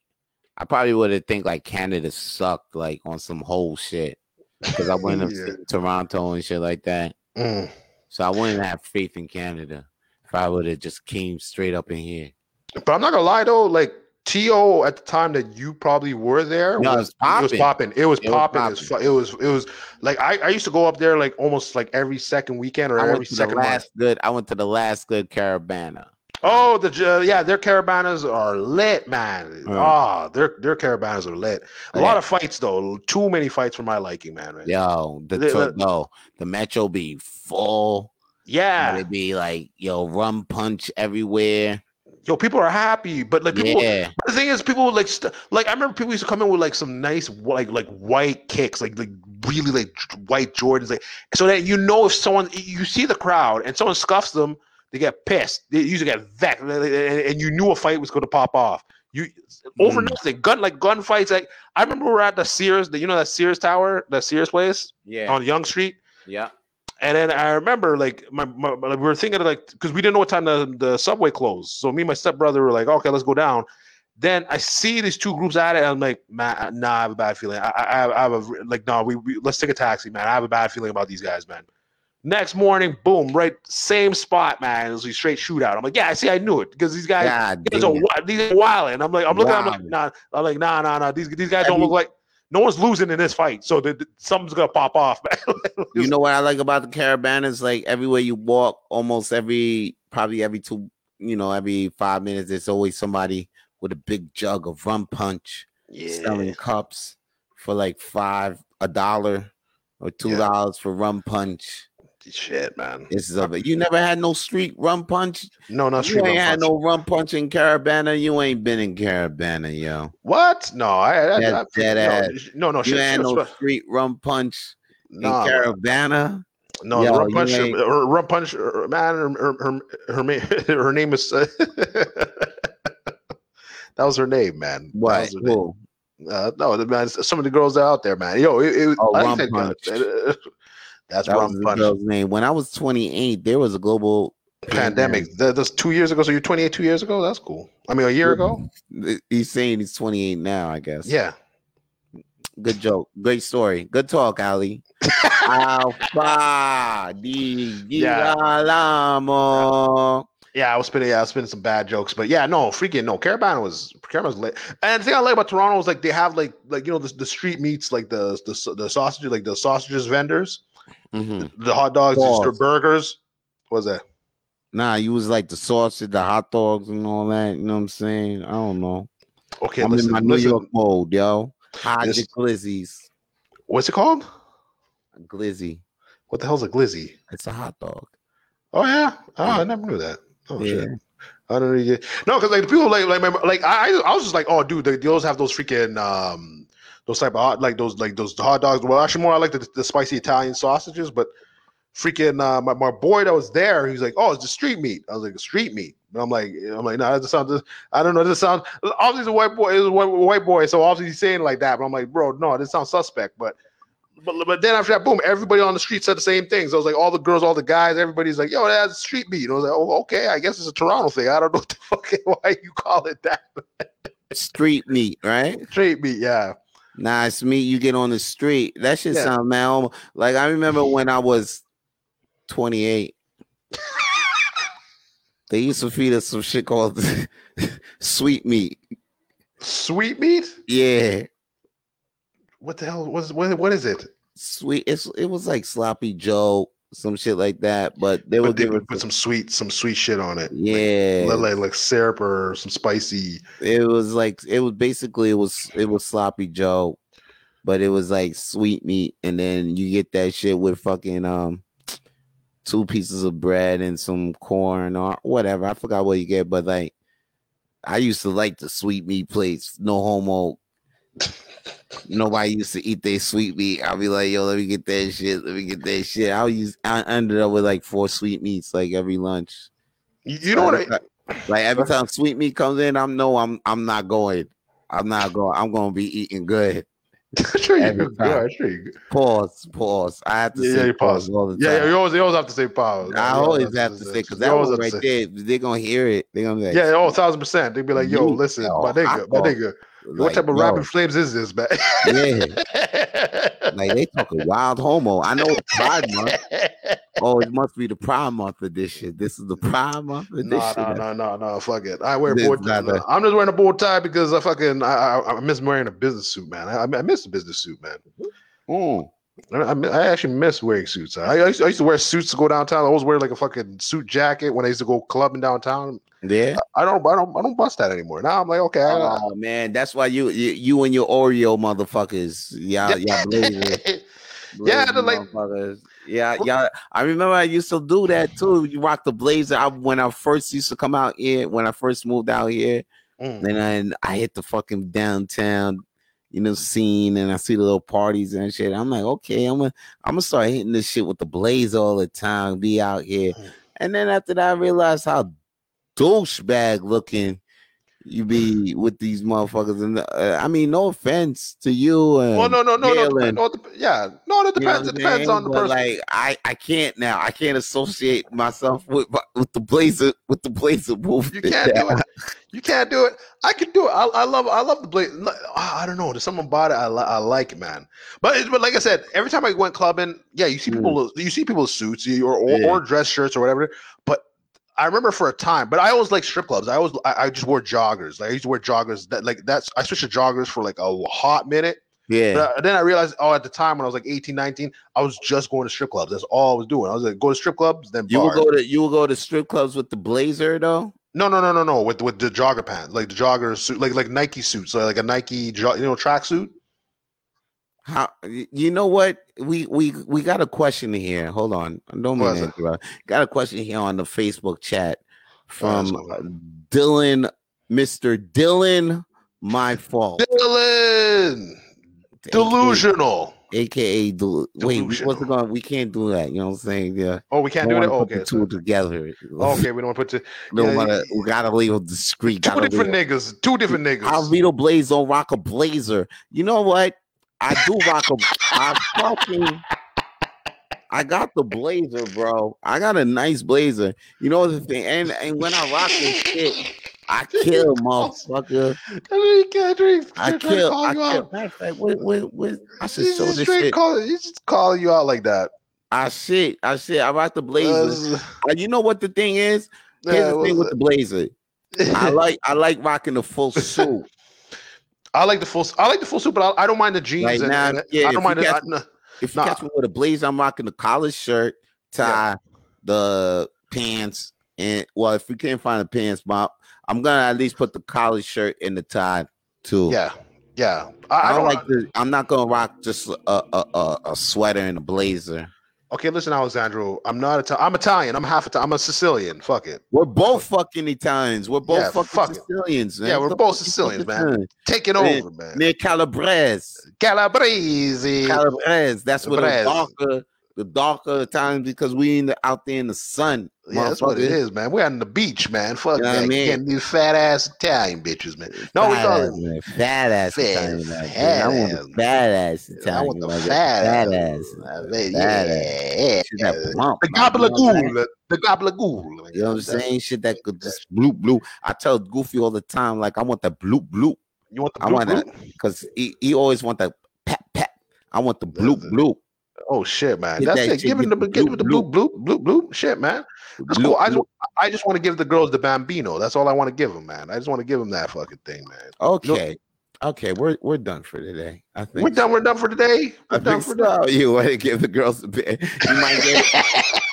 I probably would have think like Canada sucked like on some whole shit because I wouldn't have (laughs) Yeah. Toronto and shit like that. Mm. So I wouldn't have faith in Canada if I would have just came straight up in here. But I'm not gonna lie though, like To at the time that you probably were there, No, it was, it was popping. It was popping. It was, it was it was like I, I used to go up there like almost like every second weekend or I every the second month. last good. I went to the last good Caribana. Oh, the uh, yeah, their Caribanas are lit, man. Yeah. Oh, their their Caribanas are lit. A lot of fights though. Too many fights for my liking, man. man. Yo, the tro- they- no, the metro be full. Yeah. It be like yo, rum punch everywhere. Yo, people are happy, but like people. yeah, The thing is, people like st- like I remember people used to come in with like some nice like like white kicks, like like really like white Jordans, like so that you know if someone you see the crowd and someone scuffs them, they get pissed. They usually get vexed, and and you knew a fight was going to pop off. You over Mm. nothing, gun like gunfights. Like I remember we were at the Sears, the, you know that Sears Tower, the Sears place Yeah. on Yonge Street. yeah. And then I remember like my, my we were thinking of like because we didn't know what time the, the subway closed. So me and my stepbrother were like, okay, let's go down. Then I see these two groups at it. And I'm like, man, nah, I have a bad feeling. I, I, I have- a like, no, we, we let's take a taxi, man. I have a bad feeling about these guys, man. Next morning, boom, right, same spot, man. It was a straight shootout. I'm like, yeah, I see, I knew it because these guys, God these are these are wild. And I'm like, I'm looking, I'm like, nah, I'm like, nah, nah, nah. These these guys don't look like no one's losing in this fight. So the, the- something's gonna pop off, (laughs) man. You know what I like about the caravan is Like everywhere you walk, almost every probably every two, you know, every five minutes, there's always somebody with a big jug of rum punch selling cups for like five a dollar or two dollars for rum punch. Shit, man. This is it. You never had no street rum punch. No, not You ain't had punch. no rum punch in Caribana. You ain't been in Caribana, yo. What? No, I, I, Dead- I, dead no, ass. no, no, You shit, had shit, no street rum punch in Nah, bro. Caribana. no, Yo, rum punch, her, rum punch, her, man, her, her, her, her, (laughs) her name is. Uh, (laughs) that was her name, man. That What? name. Uh, no, the man, some of the girls out there, man. Yo, it, it, Oh, I think that- that's That was the girl's name. When I was 28, there was a global Pandemic. That, that's two years ago. So you're 28 two years ago. That's cool. I mean, a year ago. He's saying he's 28 now, I guess. Yeah. Good joke. Great story. Good talk, Ali. (laughs) Alpha di Yeah. Yeah, I was spinning. Yeah, I was spinning some bad jokes, but yeah, no, freaking no. Caribana was Caribana was lit. And the thing I like about Toronto is like they have like like you know the, the street meats like the the the sausages like the sausages vendors, Mhm. the hot dogs, just the burgers. What was that? Nah, you was like the sausage, the hot dogs, and all that. You know what I'm saying? I don't know. Okay, I'm listen, in my New listen. York mode, yo. Hide This- your glizzies. What's it called? Glizzy. What the hell's a glizzy? It's a hot dog. Oh yeah. Oh, I never knew that. Oh yeah. shit. I don't know. No, because like the people like like my, like I I was just like, oh dude, they, they always have those freaking um those type of hot like those like those hot dogs. Well, actually, more I like the, the spicy Italian sausages, but freaking uh, my, my boy that was there, he was like, oh, it's the street meat. I was like, street meat. And I'm like, I'm like, no, nah, that just sounds. I don't know. This sounds obviously he's a white boy. He's a white, white boy, so obviously he's saying like that. But I'm like, bro, no, this sounds suspect. But but, but then after that, boom, everybody on the street said the same things. I was like, all the girls, all the guys, everybody's like, yo, that's street meat. I was like, oh, okay, I guess it's a Toronto thing. I don't know what the (laughs) fuck why you call it that. Street meat, right? Street meat, yeah. Nah, it's meat you get on the street. That shit Yeah. sound man. Like I remember when I was 28. (laughs) they used to feed us some shit called (laughs) sweet meat. Sweet meat? Yeah. What the hell? was what, what is it? Sweet. It's it was like sloppy Joe, some shit like that. But they would they give would put some sweet, some sweet shit on it. yeah. Like, like, like syrup or some spicy. it was like it was basically it was it was sloppy Joe, but it was like sweet meat, and then you get that shit with fucking um two pieces of bread and some corn or whatever. I forgot what you get, but like I used to like the sweet meat plates. No homo. (laughs) Nobody used to eat their sweet meat. I'll be like, yo, let me get that shit. Let me get that shit. I'll use. I ended up with like four sweet meats like every lunch. You, know what? I, Like every time sweet meat comes in, I'm no, I'm I'm not going. I'm not going. I'm gonna be eating good. (laughs) sure you Every do. time. Yeah, sure you do. Pause. Pause. I have to Yeah, say you pause. pause. all the Yeah, time. yeah, you always, you always have to say pause. I You always have to say because that always one right there, they're gonna hear it. They're gonna be like, Yeah, oh, thousand percent. They'd be like, "Yo, You- listen, yo, my nigga, my dog. Nigga, what type of yo, rapping flames is this, man?" Yeah. Like they talking wild homo. I know it's Pride (laughs) Month. Oh, it must be the Pride Month edition. This is the Pride Month edition. No, no, no, no, no. Fuck it. I wear This is not tie. a- I'm just wearing a bow tie because I fucking I, I, I miss wearing a business suit, man. I, I miss the business suit, man. Mm. I, I, I actually miss wearing suits. I, I, used to, I used to wear suits to go downtown. I always wear like a fucking suit jacket when I used to go clubbing downtown. Yeah. I don't, I don't, I don't bust that anymore. Now I'm like, okay, I, Oh man, that's why you you, you and your Oreo motherfuckers, y'all, y'all (laughs) blazing. Yeah, the, like- motherfuckers. yeah, yeah. I remember I used to do that too. You rock the blazer. I, when I first used to come out here, when I first moved out here, Mm. and then I hit the fucking downtown, you know, scene, and I see the little parties and shit. I'm like, okay, I'm gonna, I'm gonna start hitting this shit with the blaze all the time. Be out here. And then after that, I realized how douchebag looking you be with these motherfuckers. And uh, I mean, no offense to you. And Well, no, no, no, no, Galen, no, yeah, no, it you know depends. It depends on the But, person. Like I, I can't now. I can't associate myself with with the blazer with the blazer movement. You (laughs) can't do it. You can't do it. I can do it. I, I love. I love the blade. I don't know. There's something about it. I, li- I like it, man. But it- but like I said, every time I went clubbing, yeah, you see Mm. people. You see people suits or or, Yeah. or dress shirts or whatever. But I remember for a time. But I always like strip clubs. I always I, I just wore joggers. Like I used to wear joggers. That like that's I switched to joggers for like a hot minute. Yeah. But I- then I realized, oh, at the time when I was like 18, 19, I was just going to strip clubs. That's all I was doing. I was like, go to strip clubs, then You will go to you will go to strip clubs with the blazer though. No, no, no, no, no. With with the jogger pants, like the jogger suit, like like Nike suits, like a Nike, jo- you know, tracksuit. You know what we we we got a question here. Hold on, don't mean interrupt. Got a question here on the Facebook chat from so uh, Dylan, Mister Dylan. My fault. Dylan, delusional. AKA, del- wait, what's Delusional. it going? We can't do that. You know what I'm saying? Yeah. Oh, we can't Don't do Oh, put okay, the two together. okay, we don't put to (laughs) No, yeah, wanna, yeah, we gotta leave it discreet. two different niggas. Two different niggas. Alvito Blaze don't rock a blazer. You know what? I do rock a. I fucking. I got the blazer, bro. I got a nice blazer. You know the thing, and and when I rock this shit, I kill, motherfucker. I mean, can't drink. I They're trying to kill. I kill. Matter of fact, what, what, what, I should show just this shit. call. He's just calling you out like that. I shit. I shit. I rock the blazer. Uh, (laughs) you know what the thing is? Here's yeah, the thing with what's the blazer. I like I like rocking the full (laughs) suit. I like the full. I like the full suit, but I, I don't mind the jeans. Like, and, nah, and- yeah, I if don't mind catch- I- no. If you Nah. catch me with a blazer, I'm rocking the collar shirt, tie, the pants, and well, if you can't find the pants, Bob, I'm gonna at least put the collar shirt and the tie too. Yeah, yeah. I, I, I don't don't like the. I'm not gonna rock just a a, a, a sweater and a blazer. Okay, listen, Alessandro. I'm not Italian. I'm Italian. I'm half Italian. I'm a Sicilian. Fuck it. We're both fucking Italians. We're both Yeah, fucking fuck. Sicilians. Man. Yeah, we're both Sicilians, man. Taking over, man. Near Calabrese. Calabrese. Calabrese. That's where the Calabrese. Darker, the darker Italians because we in the out there in the sun. yeah, that's what it is, man. We're on the beach, man. Fuck You know that. I mean? Getting these fat ass Italian bitches, man. No, we Fat call ass, it. man. fat ass Fat- Italian. man. fat I want the fat ass Italian. I want the fat, fat ass. ass. Uh, Fat yeah, ass. Shit that yeah. plump, The man, you know what I'm saying? The gabagool. You know what I'm saying? Shit that could just bloop bloop. I tell Goofy all the time, like I want that bloop bloop, You want the I blue, want blue? because he, he always want that pat pat. I want the bloop bloop. Oh shit, man. Get That's that it. Give him the the give bloop, the blue, blue, blue, blue. Shit, man. That's bloop, cool. I just, I just want to give the girls the bambino. That's all I want to give them, man. I just want to give them that fucking thing, man. Okay, okay, we're we're done for today. I think We're done. We're done for today. I We're done for so. today. You want to give the girls the bit? You might get (laughs)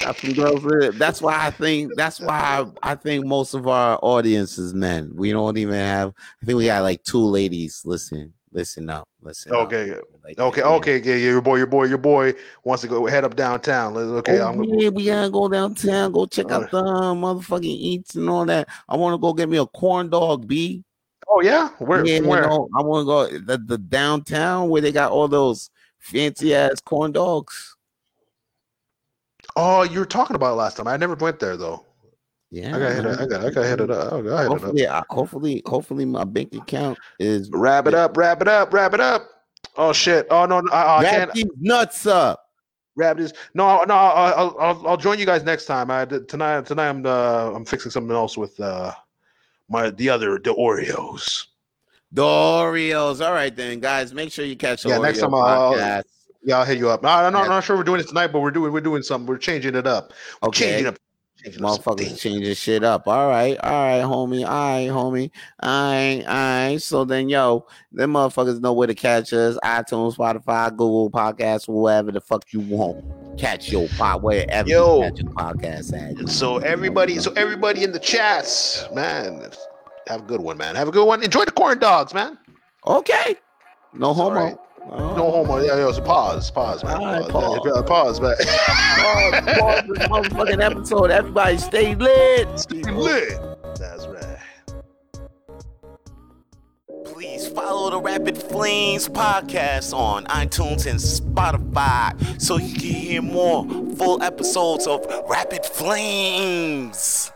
got some girls. with it. That's why I think. That's why I, I think most of our audience is men. We don't even have. I think we got like two ladies. Listen, listen up, listen. up. Okay, Like, okay, okay. Yeah, yeah, your boy, your boy, your boy wants to go head up downtown. Let's- Okay, Oh, I'm gonna. yeah, we gotta go downtown, go check out Alright. the uh, motherfucking eats and all that. I want to go get me a corn dog, B. Oh yeah, where? yeah, from you where? know, I want to go the, the downtown where they got all those fancy ass corn dogs. Oh, you were talking about it last time. I never went there though. Yeah, I got hit. I got. I got hit it up. I got hit it up. Hopefully, I- hopefully, hopefully, my bank account is Wrap it up. Wrap it up. Wrap it up. Oh shit. Oh no, no I, I Wrap can't these nuts up. wrap this. No, no. I'll, I'll, I'll join you guys next time. I tonight. Tonight I'm uh, I'm fixing something else with uh my the other the Oreos. The Oreos. All right, then, guys, make sure you catch the Yeah, Oreo next time I'll- podcast. Yeah, I'll hit you up. No, I'm not, Yeah. Not sure we're doing it tonight, but we're doing we're doing something. We're changing it up. We're Okay. Changing up. Changing Motherfuckers things. changing shit up. All right, all right, homie. All right, homie. All right, all right. So then, yo, them motherfuckers know where to catch us. iTunes, Spotify, Google Podcasts, wherever the fuck you want. Catch your pod wherever Yo. you catch your podcast at. So everybody, so everybody in the chats, man, have a good one, man. Have a good one. Enjoy the corn dogs, man. Okay. No It's all homo. Right. No homo. Yeah, yeah. So pause, pause, man. All right, pause, pause. Yeah, pause, man. Pause, pause this motherfucking episode. Everybody stay lit. Stay lit. That's right. Please follow the the Rapid Flames podcast on iTunes and Spotify so you can hear more full episodes of Rapid Flames.